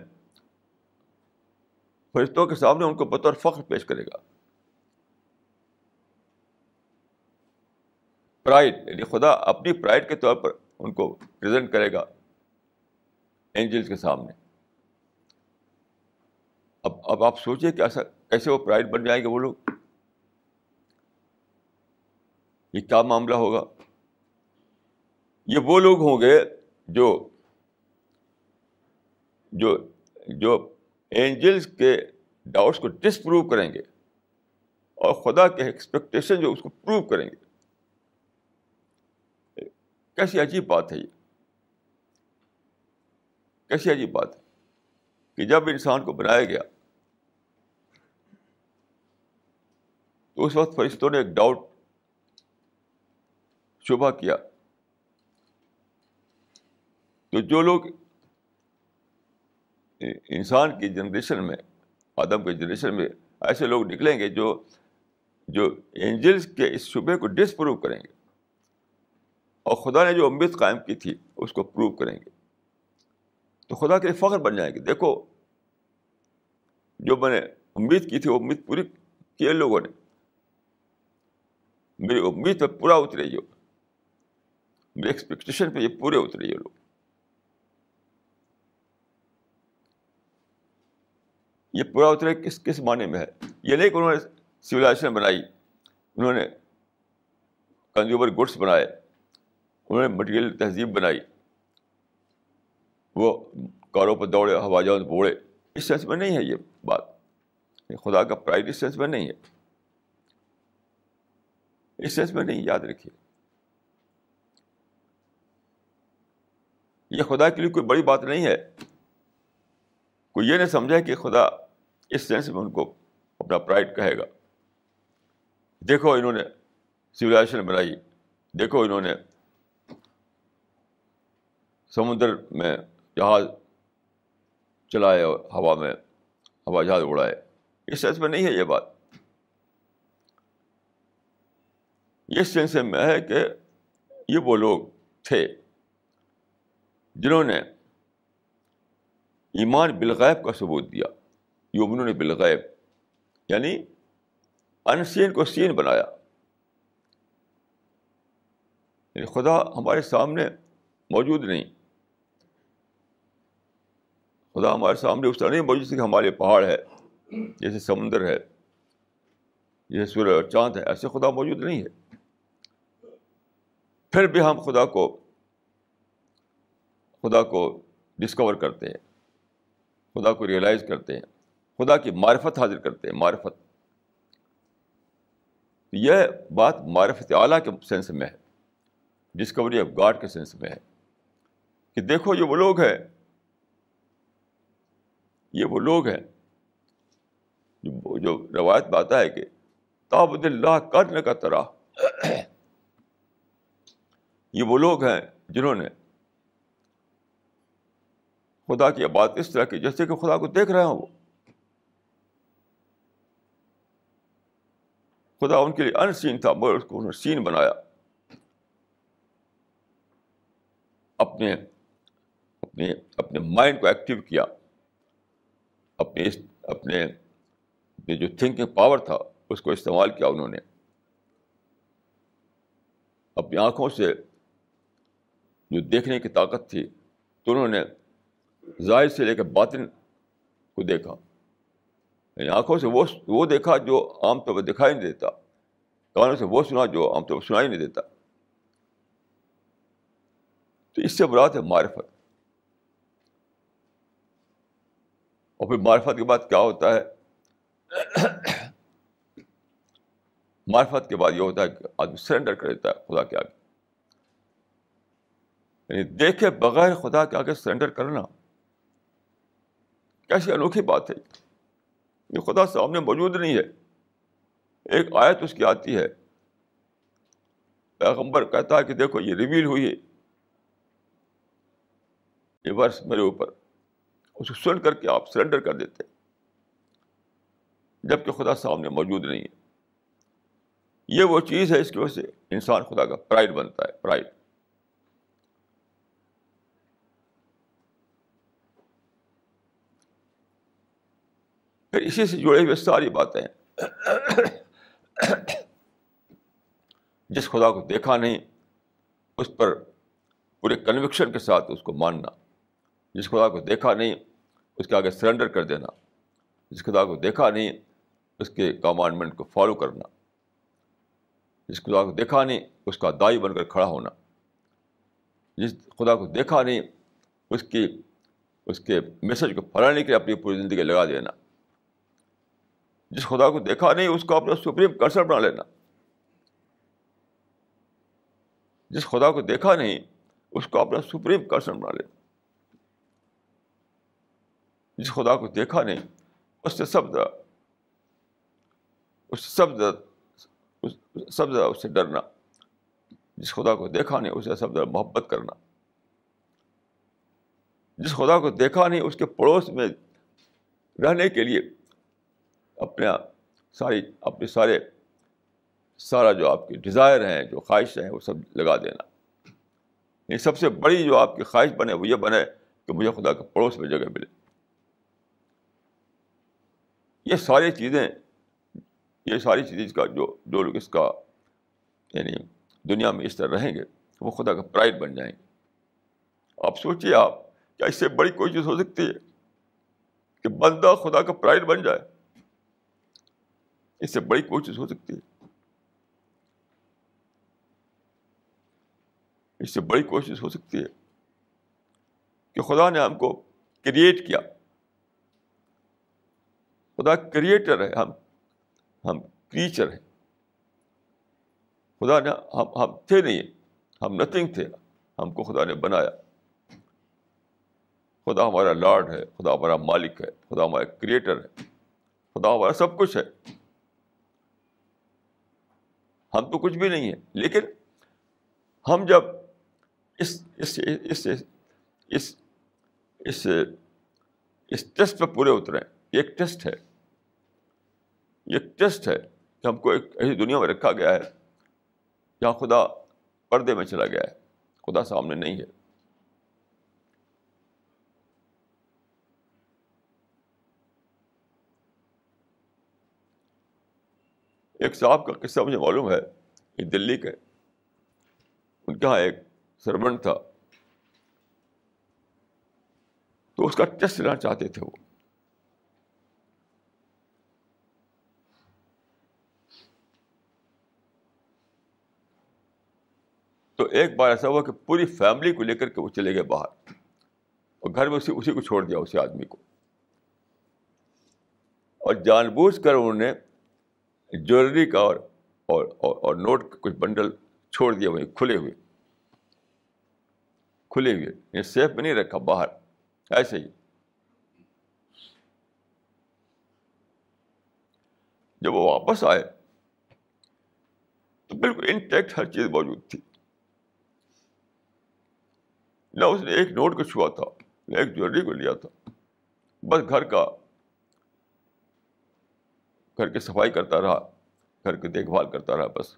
فرشتوں کے سامنے ان کو بطور فخر پیش کرے گا۔ پرائڈ یعنی خدا اپنی پرائڈ کے طور پر ان کو پریزنٹ کرے گا اینجلس کے سامنے۔ اب اب آپ سوچیں کہ ایسا کیسے وہ پرائڈ بن جائیں گے وہ لوگ؟ یہ کیا معاملہ ہوگا؟ یہ وہ لوگ ہوں گے جو جو جو اینجلس کے ڈاؤٹس کو ڈس پروو کریں گے اور خدا کے ایکسپیکٹیشن جو اس کو پروو کریں گے۔ کیسی عجیب بات ہے یہ۔ کیسی عجیب بات ہے کہ جب انسان کو بنایا گیا تو اس وقت فرشتوں نے ایک ڈاؤٹ شبہ کیا۔ تو جو لوگ انسان کی جنریشن میں، آدم کی جنریشن میں ایسے لوگ نکلیں گے جو جو اینجلس کے اس شبے کو ڈس پروو کریں گے۔ اور خدا نے جو امید قائم کی تھی، اس کو پروو کریں گے۔ تو خدا کے فخر بن جائیں گے۔ دیکھو، جو میں نے امید کی تھی، وہ امید پوری کی لوگوں نے۔ میری امید پہ پورا اترے جو میری ایکسپیکٹیشن پہ یہ پورے اترے یہ لوگ یہ پورا اترے کس کس معنی میں ہے یہ نہیں کہ انہوں نے سویلائزیشن بنائی انہوں نے کنزیومر گڈس بنائے انہوں نے مٹیریل تہذیب بنائی وہ کاروں پر دوڑے ہوا جہاز بوڑے اس سینس میں نہیں ہے یہ بات خدا کا پرائڈ اس سینس میں نہیں ہے اس سینس میں نہیں یاد رکھیے یہ خدا کے لیے کوئی بڑی بات نہیں ہے۔ کوئی یہ نہیں سمجھا کہ خدا اس سینس میں ان کو اپنا پرائڈ کہے گا۔ دیکھو انہوں نے سویلائزیشن بنائی۔ دیکھو انہوں نے سمندر میں جہاز چلائے اور ہوا میں ہوا جہاز اڑائے۔ اس سینس میں نہیں ہے یہ بات۔ یہ سینس میں ہے کہ یہ وہ لوگ تھے۔ جنہوں نے ایمان بالغیب کا ثبوت دیا یومنوں نے بالغیب یعنی انسین کو سین بنایا۔ یعنی خدا ہمارے سامنے موجود نہیں۔ خدا ہمارے سامنے اس طرح نہیں موجود کہ ہمارے پہاڑ ہے، جیسے سمندر ہے، جیسے سورج اور چاند ہے، ایسے خدا موجود نہیں ہے۔ پھر بھی ہم خدا کو خدا کو ڈسکور کرتے ہیں، خدا کو ریئلائز کرتے ہیں، خدا کی معرفت حاضر کرتے ہیں، معرفت۔ یہ بات معرفت اعلیٰ کے سینس میں ہے ڈسکوری آف گاڈ کے سینس میں ہے۔ کہ دیکھو یہ وہ لوگ ہیں، یہ وہ لوگ ہیں۔ جو روایت میں آتا ہے کہ تابد اللہ کرنے کا طرح یہ وہ لوگ ہیں جنہوں نے خدا کی بات اس طرح کی جیسے کہ خدا کو دیکھ رہے ہوں۔ وہ خدا ان کے لیے ان سین تھا، مگر اس کو انہوں نے سین بنایا۔ اپنے اپنے اپنے مائنڈ کو ایکٹیو کیا۔ اپنے اپنے جو تھنکنگ پاور تھا، اس کو استعمال کیا انہوں نے۔ اپنی آنکھوں سے جو دیکھنے کی طاقت تھی، تو انہوں نے ظاہر سے لے کے باطن کو دیکھا۔ یعنی آنکھوں سے وہ وہ دیکھا جو عام طور پر دکھائی نہیں دیتا۔ کانوں سے وہ سنا جو عام طور پر سنائی نہیں دیتا۔ تو اس سے مراد ہے معرفت۔ اور پھر معرفت کے بعد کیا ہوتا ہے؟ معرفت کے بعد یہ ہوتا ہے کہ آدمی سرنڈر کر دیتا ہے خدا کے آگے۔ یعنی دیکھے بغیر خدا کے آگے سرنڈر کرنا۔ کیسی انوکھی بات ہے۔ یہ خدا سامنے موجود نہیں ہے۔ ایک آیت اس کی آتی ہے۔ پیغمبر کہتا ہے کہ دیکھو یہ ریویل ہوئی ہے۔ یہ ورس میرے اوپر۔ اس کو سن کر کے آپ سرنڈر کر دیتے جبکہ خدا سامنے موجود نہیں ہے۔ یہ وہ چیز ہے اس کی وجہ سے انسان خدا کا پرائڈ بنتا ہے، پرائڈ۔ پھر اسی سے جڑے ہوئے ساری باتیں جس خدا کو دیکھا نہیں، اس پر پورے کنوکشن کے ساتھ اس کو ماننا۔ جس خدا کو دیکھا نہیں، اس کے آگے سرنڈر کر دینا۔ جس خدا کو دیکھا نہیں، اس کے کمانڈمنٹ کو فالو کرنا۔ جس خدا کو دیکھا نہیں، اس کا دائی بن کر کھڑا ہونا۔ جس خدا کو دیکھا نہیں، اس کی، اس کے میسج کو پھیلانے کے لیے اپنی پوری زندگی لگا دینا۔ جس خدا کو دیکھا نہیں، اس کو اپنا سپریم کرسر بنا لینا۔ جس خدا کو دیکھا نہیں، اس کو اپنا سپریم کرسر بنا لینا۔ جس خدا کو دیکھا نہیں، اس سے سب اس سب سب اس سے ڈرنا۔ جس خدا کو دیکھا نہیں اسے سب محبت کرنا۔ جس خدا کو دیکھا نہیں، اس کے پڑوس میں رہنے کے لیے اپنے ساری، اپنے سارے، سارا جو آپ کی ڈیزائر ہیں، جو خواہش ہیں، وہ سب لگا دینا۔ یہ سب سے بڑی جو آپ کی خواہش بنے، وہ یہ بنے کہ مجھے خدا کے پڑوس میں جگہ ملے۔ یہ ساری چیزیں، یہ ساری چیز کا جو جو لوگ اس کا یعنی دنیا میں اس طرح رہیں گے، وہ خدا کا پرائڈ بن جائیں گے۔ آپ سوچیے آپ، کیا اس سے بڑی کوئی چیز ہو سکتی ہے کہ بندہ خدا کا پرائڈ بن جائے؟ اس سے بڑی کوئی چیز ہو سکتی ہے اس سے بڑی کوشش ہو سکتی ہے کہ خدا نے ہم کو کریٹ کیا۔ خدا کریٹر ہے، ہم ہم کریچر ہیں۔ خدا نے ہم ہم تھے نہیں ہم نتھنگ تھے۔ ہم کو خدا نے بنایا۔ خدا ہمارا لارڈ ہے، خدا ہمارا مالک ہے، خدا ہمارا کریٹر ہے۔ خدا ہمارا سب کچھ ہے۔ ہم تو کچھ بھی نہیں ہیں۔ لیکن ہم جب اس اس اس اس اس اس ٹیسٹ پہ پورے اتریں ایک ٹیسٹ ہے، ایک ٹیسٹ ہے کہ ہم کو ایک ایسی دنیا میں رکھا گیا ہے جہاں خدا پردے میں چلا گیا ہے، خدا سامنے نہیں ہے۔ ایک صاحب کا قصہ مجھے معلوم ہے کہ دلی کے ان کے یہاں ایک سرونٹ تھا۔ تو اس کا ٹیسٹ لینا چاہتے تھے وہ۔ تو ایک بار ایسا ہوا کہ پوری فیملی کو لے کر کے وہ چلے گئے باہر۔ اور گھر میں اسی اسی کو چھوڑ دیا، اسی آدمی کو۔ اور جان بوجھ کر انہوں نے جویلری کا اور اور, اور نوٹ کا کچھ بنڈل چھوڑ دیا وہیں کھلے ہوئے۔ کھلے ہوئے یہ سیف میں نہیں رکھا باہر۔ ایسے ہی۔ جب وہ واپس آئے تو بالکل انٹیکٹ ہر چیز موجود تھی۔ نہ اس نے ایک نوٹ کو چھوا تھا نہ ایک جویلری کو لیا تھا۔ بس گھر کا گھر کی صفائی کرتا رہا، گھر کی دیکھ بھال کرتا رہا بس۔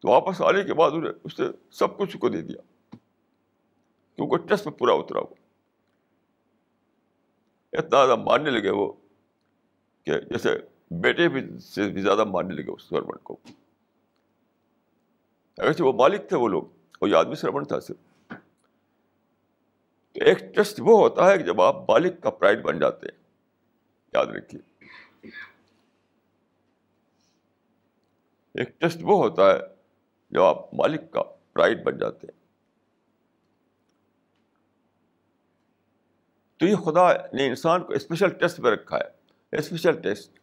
تو واپس آنے کے بعد انہیں اس نے سب کچھ کو دے دیا۔ کیونکہ ٹیسٹ میں پورا اترا وہ اتنا زیادہ ماننے لگے وہ کہ جیسے بیٹے بھی سے بھی زیادہ ماننے لگے اس سرمنٹ کو۔ اگرچہ وہ مالک تھے وہ لوگ وہ آدمی سرمنٹ تھا صرف۔ ایک ٹیسٹ وہ ہوتا ہے کہ جب آپ مالک کا پرائڈ بن جاتے ہیں، یاد رکھیے۔ ایک ٹیسٹ وہ ہوتا ہے جب آپ مالک کا پرائڈ بن جاتے ہیں۔ تو یہ خدا نے انسان کو اسپیشل ٹیسٹ پہ رکھا ہے اسپیشل ٹیسٹ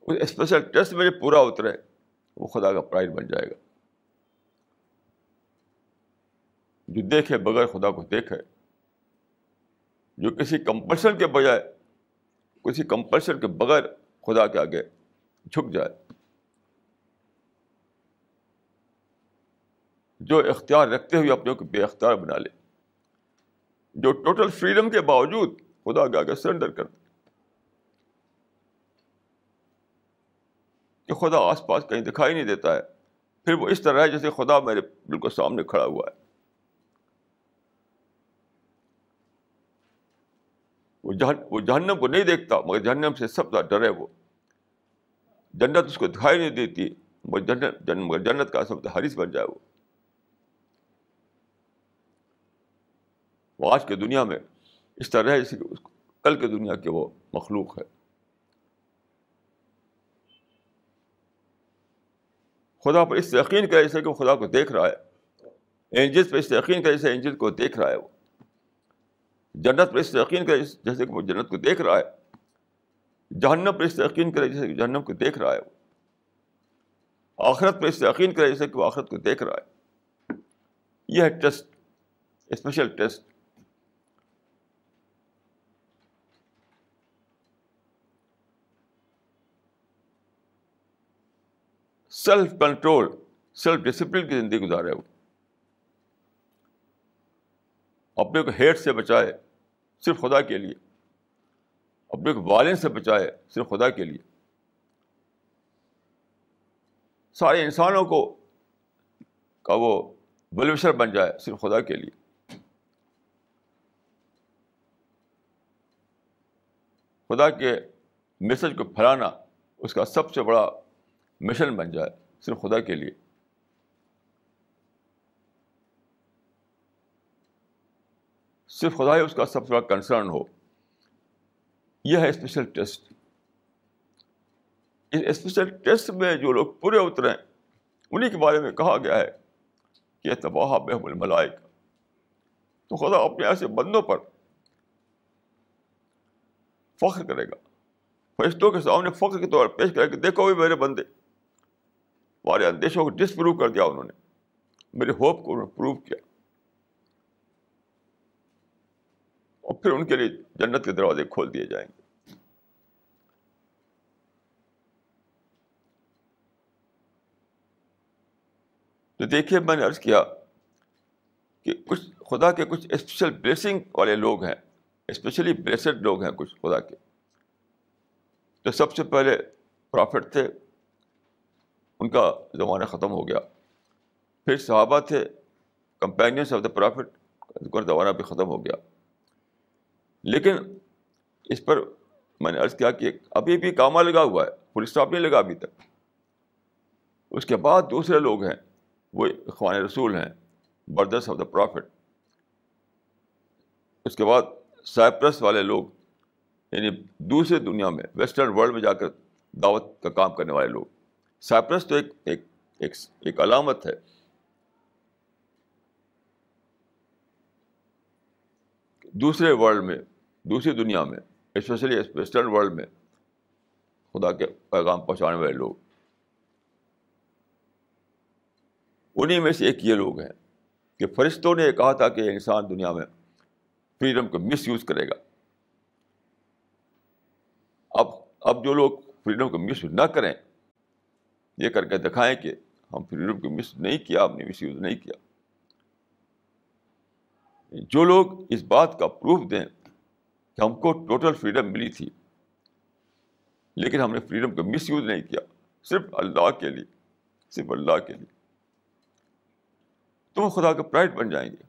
اس اسپیشل ٹیسٹ میں جو پورا اترے، وہ خدا کا پرائڈ بن جائے گا۔ جو دیکھے بغیر خدا کو دیکھے، جو کسی کمپلشن کے بجائے، کسی کمپلشن کے بغیر خدا کے آگے جھک جائے۔ جو اختیار رکھتے ہوئے اپنے کو بے اختیار بنا لے۔ جو ٹوٹل فریڈم کے باوجود خدا کے آگے سرنڈر کر دے۔ کہ خدا آس پاس کہیں دکھائی نہیں دیتا ہے۔ پھر وہ اس طرح ہے جیسے خدا میرے بالکل سامنے کھڑا ہوا ہے۔ وہ وہ جہنم کو نہیں دیکھتا، مگر جہنم سے سب زیادہ ڈرے وہ۔ جنت اس کو دکھائی نہیں دیتی مگر جنت مگر جنت کا سب حریث بن جائے وہ۔ آج کے دنیا میں اس طرح جیسے کہ کل کے دنیا کے وہ مخلوق ہے۔ خدا پر اس سے یقین کرے جیسے کہ وہ خدا کو دیکھ رہا ہے۔ اینجلس پہ اس سے یقین کرے جیسے اینجل کو دیکھ رہا ہے وہ۔ جنت پر اس سے یقین کرے جیسے کہ وہ جنت کو دیکھ رہا ہے۔ جہنم پر اس سے یقین کرے جیسے کہ جہنم کو دیکھ رہا ہے وہ۔ آخرت پر اس سے یقین کرے جیسے کہ وہ آخرت کو دیکھ رہا ہے۔ یہ ہے test, special test. Self control, self discipline کی زندگی گزارے وہ۔ اپنے کو ہیٹ سے بچائے، صرف خدا کے لیے۔ اپنے کو سے بچائے صرف خدا کے لیے۔ سارے انسانوں کو کا وہ ویلوشر بن جائے صرف خدا کے لیے۔ خدا کے میسج کو پھیلانا اس کا سب سے بڑا مشن بن جائے صرف خدا کے لیے۔ صرف خدا ہی اس کا سب سے بڑا کنسرن ہو۔ یہ ہے اسپیشل ٹیسٹ اس اسپیشل ٹیسٹ میں جو لوگ پورے اترے انہیں کے بارے میں کہا گیا ہے کہ تباہ بحم الملائے کا تو خدا اپنے ایسے بندوں پر فخر کرے گا۔ فرشتوں کے سامنے فخر کے طور پر پیش کرے کہ دیکھو بھی میرے بندے ہمارے اندیشوں کو ڈسپروو کر دیا انہوں نے۔ میرے ہوپ کو انہوں نے پروو کیا۔ اور پھر ان کے لیے جنت کے دروازے کھول دیے جائیں گے۔ تو دیکھیے، میں نے عرض کیا کہ کچھ خدا کے کچھ اسپیشل بلیسنگ والے لوگ ہیں اسپیشلی بلیسڈ لوگ ہیں کچھ خدا کے۔ تو سب سے پہلے پرافٹ تھے، ان کا زمانہ ختم ہو گیا۔ پھر صحابہ تھے کمپینینس آف دا پرافٹ ان کا زمانہ بھی ختم ہو گیا۔ لیکن اس پر میں نے عرض کیا کہ ابھی بھی کامہ لگا ہوا ہے فل اسٹاپ نہیں لگا ابھی تک۔ اس کے بعد دوسرے لوگ ہیں وہ اخوان رسول ہیں بردرس آف دا پرافٹ اس کے بعد سائپرس والے لوگ یعنی دوسرے دنیا میں ویسٹرن ورلڈ میں جا کر دعوت کا کام کرنے والے لوگ۔ سائپرس تو ایک ایک ایک, ایک علامت ہے۔ دوسرے ورلڈ میں دوسری دنیا میں اسپیشلی ویسٹرن ورلڈ میں، خدا کے پیغام پہنچانے والے لوگ۔ انہیں میں سے ایک یہ لوگ ہیں کہ فرشتوں نے یہ کہا تھا کہ انسان دنیا میں فریڈم کو مس یوز کرے گا۔ اب اب جو لوگ فریڈم کو مس یوز نہ کریں، یہ کر کے دکھائیں کہ ہم فریڈم کو مس نہیں کیا، ہم نے مس یوز نہیں کیا۔ جو لوگ اس بات کا پروف دیں کہ ہم کو ٹوٹل فریڈم ملی تھی، لیکن ہم نے فریڈم کو مس یوز نہیں کیا، صرف اللہ کے لیے، صرف اللہ کے لیے۔ تو وہ خدا کے پرائٹ بن جائیں گے۔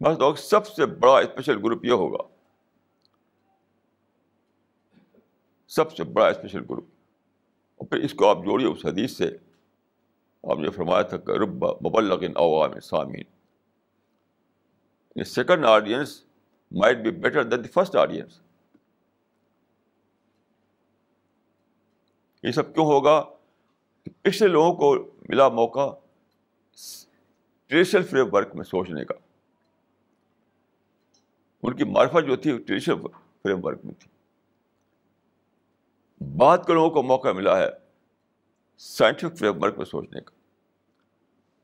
بس لوگ سب سے بڑا اسپیشل گروپ یہ ہوگا۔ سب سے بڑا اسپیشل گروپ اور پھر اس کو آپ جوڑیے اس حدیث سے۔ آپ نے فرمایا تھا کہ رب مبلغ عوام سامعین۔ Second audience might be better than the first audience یہ سب کیوں ہوگا؟ کہ پچھلے لوگوں کو ملا موقع ٹریڈیشنل فریم ورک میں سوچنے کا۔ ان کی معرفت جو تھی ٹریڈیشنل فریم ورک میں تھی۔ بعد کے لوگوں کو موقع ملا ہے سائنٹیفک فریم ورک میں سوچنے کا،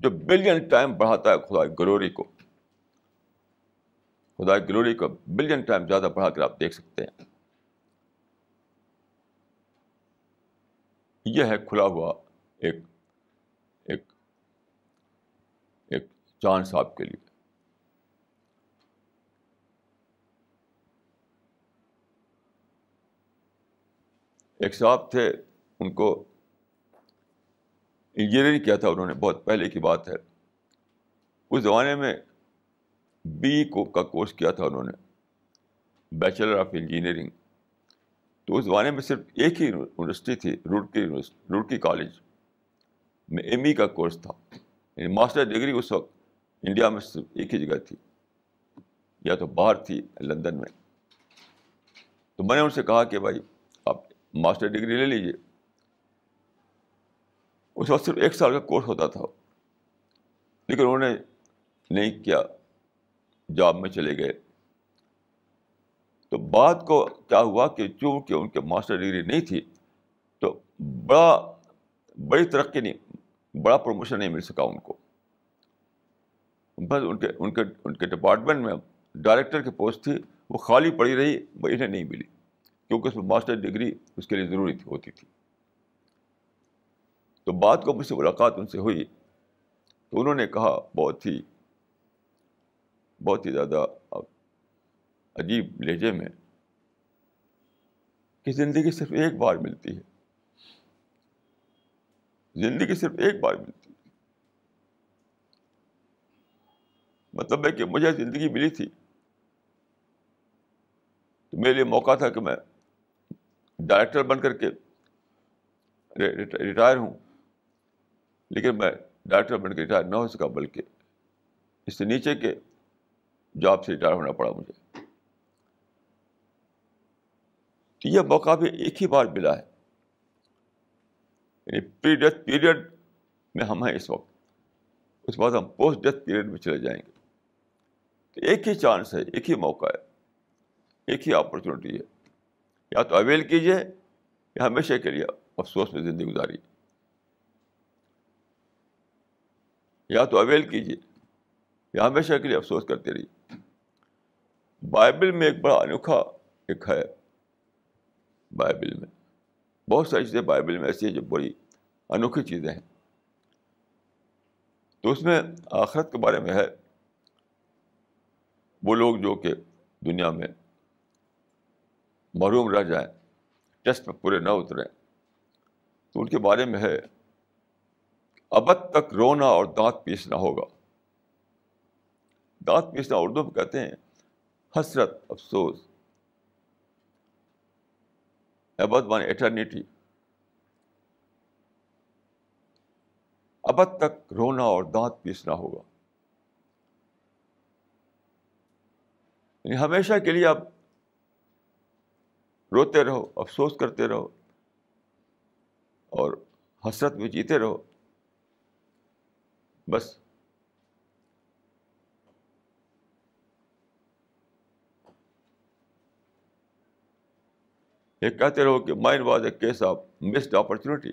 جو بلین ٹائم بڑھاتا ہے خدا گلوری کو۔ خدا گلوری کو بلین ٹائم زیادہ بڑھا کر آپ دیکھ سکتے ہیں۔ یہ ہے کھلا ہوا ایک ایک ایک چاند صاحب کے لیے۔ ایک صاحب تھے، ان کو انجینئرنگ کیا تھا، انہوں نے بہت پہلے کی بات ہے۔ اس زمانے میں بی کو کا کورس کیا تھا انہوں نے بیچلر آف انجینئرنگ تو اس زمانے میں صرف ایک ہی یونیورسٹی تھی، روڑکی یونیورسٹی روڑکی کالج میں ایم ای کا کورس تھا۔ یعنی ماسٹر ڈگری اس وقت انڈیا میں صرف ایک ہی جگہ تھی، یا تو باہر تھی لندن میں۔ تو میں نے ان سے کہا کہ بھائی، آپ ماسٹر ڈگری لے لیجیے اس وقت صرف ایک سال کا کورس ہوتا تھا، لیکن انہوں نے نہیں کیا۔ جاب میں چلے گئے۔ تو بات کو کیا ہوا کہ چونکہ ان کے ماسٹر ڈگری نہیں تھی، تو بڑا، بڑی ترقی نہیں، بڑا پروموشن نہیں مل سکا ان کو۔ بس ان کے ان کے ان کے ڈپارٹمنٹ میں ڈائریکٹر کی پوسٹ تھی، وہ خالی پڑی رہی، وہ انہیں نہیں ملی۔ کیونکہ اس میں ماسٹر ڈگری اس کے لیے ضروری تھی، ہوتی تھی۔ تو بات کو مجھ سے ملاقات ان سے ہوئی۔ تو انہوں نے کہا، بہت ہی بہت ہی زیادہ عجیب لہجے میں کہ زندگی صرف ایک بار ملتی ہے۔ زندگی صرف ایک بار ملتی ہے۔ مطلب ہے کہ مجھے زندگی ملی تھی۔ تو میرے لیے موقع تھا کہ میں ڈائریکٹر بن کر کے ریٹائر ہوں۔ لیکن میں ڈائریکٹر بن کے ریٹائر نہ ہو سکا، بلکہ اس سے نیچے کے جاب سے ریٹائر ہونا پڑا مجھے۔ تو یہ موقع بھی ایک ہی بار ملا ہے۔ یعنی پیریڈ پیریڈ میں ہم ہیں اس وقت۔ اس کے بعد ہم پوسٹ ڈیتھ پیریڈ میں چلے جائیں گے۔ تو ایک ہی چانس ہے، ایک ہی موقع ہے۔ ایک ہی اپرچونیٹی ہے۔ یا تو اویل کیجیے یا ہمیشہ کے لیے افسوس میں زندگی گزاری یا تو اویل کیجیے یا ہمیشہ کے لیے افسوس کرتے رہیے بائبل میں ایک بڑا انوکھا ایک ہے۔ بائبل میں۔ بہت ساری چیزیں بائبل میں ایسی ہیں جو بڑی انوکھی چیزیں ہیں۔ تو اس میں آخرت کے بارے میں ہے۔ وہ لوگ جو کہ دنیا میں محروم رہ جائیں، ٹیسٹ میں پورے نہ اتریں، تو ان کے بارے میں ہے ابد تک رونا اور دانت پیسنا ہوگا۔ دانت پیسنا اردو میں کہتے ہیں، حسرت، افسوس۔ ابد مان ایٹرنیٹی ابد تک رونا اور دانت پیسنا ہوگا۔ یعنی ہمیشہ کے لیے آپ روتے رہو، افسوس کرتے رہو اور حسرت میں جیتے رہو۔ بس۔ یہ کہتے رہو کہ mind was a case of missed opportunity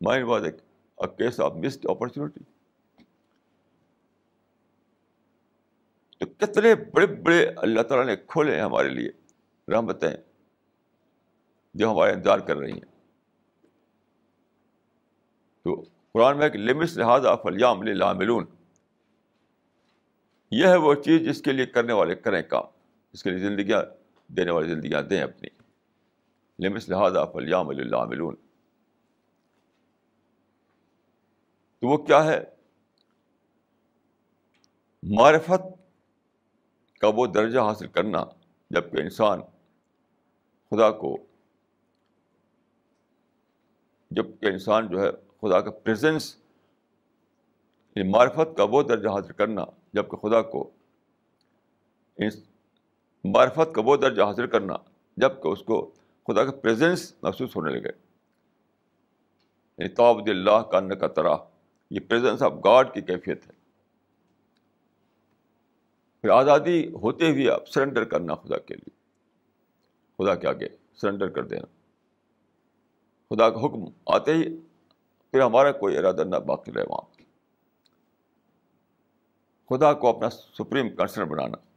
mind was a case of missed opportunity تو کتنے بڑے بڑے اللہ تعالیٰ نے کھولے ہیں ہمارے لیے رحمتیں جو ہمارے انتظار کر رہی ہیں۔ تو قرآن میں ایک لمس لہٰذا فلیام لاملون یہ ہے وہ چیز جس کے لیے کرنے والے کریں کام، جس کے لیے زندگیاں دینے والی زندگیاں دیں اپنی۔ لمس لہٰذا فلیام اللہ تو وہ کیا ہے؟ معرفت کا وہ درجہ حاصل کرنا جبکہ انسان خدا کو جبکہ انسان جو ہے خدا کا پریزنس معرفت کا وہ درجہ حاصل کرنا جبکہ خدا کو معرفت کا وہ درجہ حاصل کرنا جبکہ اس کو خدا کا پریزنس محسوس ہونے لگے۔ یعنی اللہ کا کا طرح یہ پریزنس آف گاڈ کی کیفیت ہے۔ پھر آزادی ہوتے ہوئے آپ سرنڈر کرنا خدا کے لیے۔ خدا کے آگے سرنڈر کر دینا۔ خدا کا حکم آتے ہی پھر ہمارا کوئی ارادہ نہ باقی رہے وہاں۔ خدا کو اپنا سپریم کنسرن بنانا۔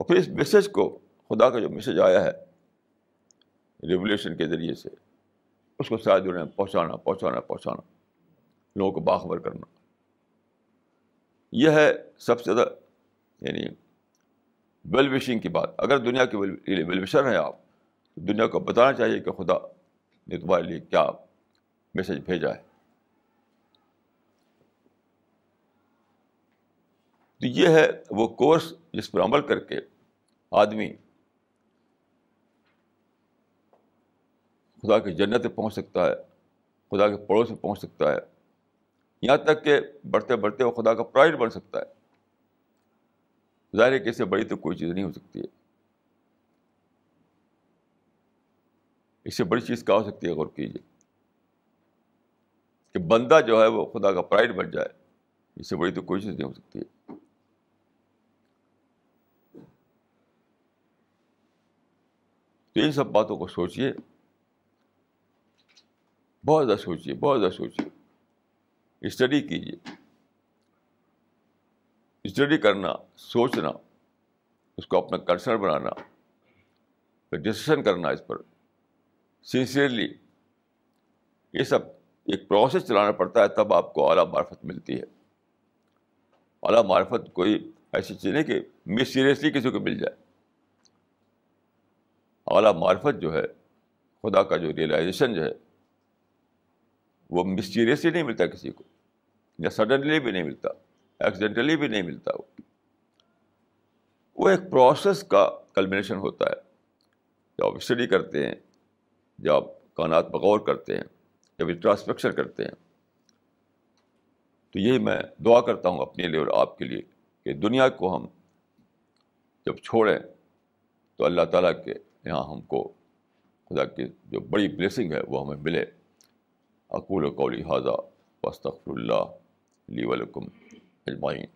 اور پھر اس میسج کو خدا کا جو میسج آیا ہے ریولیوشن کے ذریعے سے، اس کو شاید انہیں پہنچانا پہنچانا پہنچانا، لوگوں کو باخبر کرنا۔ یہ ہے سب سے زیادہ یعنی ویل وشنگ کی بات۔ اگر دنیا کے ویل وشر ہیں آپ، تو دنیا کو بتانا چاہیے کہ خدا نے تمہارے لیے کیا میسج بھیجا ہے۔ تو یہ ہے وہ کورس جس پر عمل کر کے آدمی خدا کی جنت پہ پہنچ سکتا ہے، خدا کے پڑوس میں پہنچ سکتا ہے، یہاں تک کہ بڑھتے بڑھتے وہ خدا کا پرائڈ بن سکتا ہے۔ ظاہر ہے کہ اس سے بڑی تو کوئی چیز نہیں ہو سکتی ہے۔ اس سے بڑی چیز کیا ہو سکتی ہے؟ غور کیجیے کہ بندہ جو ہے وہ خدا کا پرائڈ بن جائے، اس سے بڑی تو کوئی چیز نہیں ہو سکتی ہے۔ تو ان سب باتوں کو سوچیے بہت زیادہ سوچیے بہت زیادہ سوچیے اسٹڈی کیجیے اسٹڈی کرنا سوچنا اس کو اپنا کنسرن بنانا پھر ڈسکشن کرنا اس پر سنسیئرلی یہ سب ایک پروسیس چلانا پڑتا ہے تب آپ کو اعلیٰ معرفت ملتی ہے اعلیٰ معرفت کوئی ایسی چیز نہیں کہ مس سیریسلی کسی کو مل جائے اعلیٰ معرفت جو ہے، خدا کا جو ریئلائزیشن جو ہے، وہ مسٹیریسلی نہیں ملتا کسی کو، یا سڈنلی بھی نہیں ملتا ایکسیڈنٹلی بھی نہیں ملتا وہ۔ وہ ایک پروسیس کا کلمنیشن ہوتا ہے۔ جب آپ اسٹڈی کرتے ہیں، جب آپ کانات بغور کرتے ہیں، جب انٹراسپیکشن کرتے ہیں، تو یہی میں دعا کرتا ہوں اپنے لیے اور آپ کے لیے کہ دنیا کو ہم جب چھوڑیں، تو اللہ تعالیٰ کے یہاں ہم کو خدا کی جو بڑی بلیسنگ ہے وہ ہمیں ملے اقول و قولی حاضہ واسطر اللہ علی ولکم اجمعین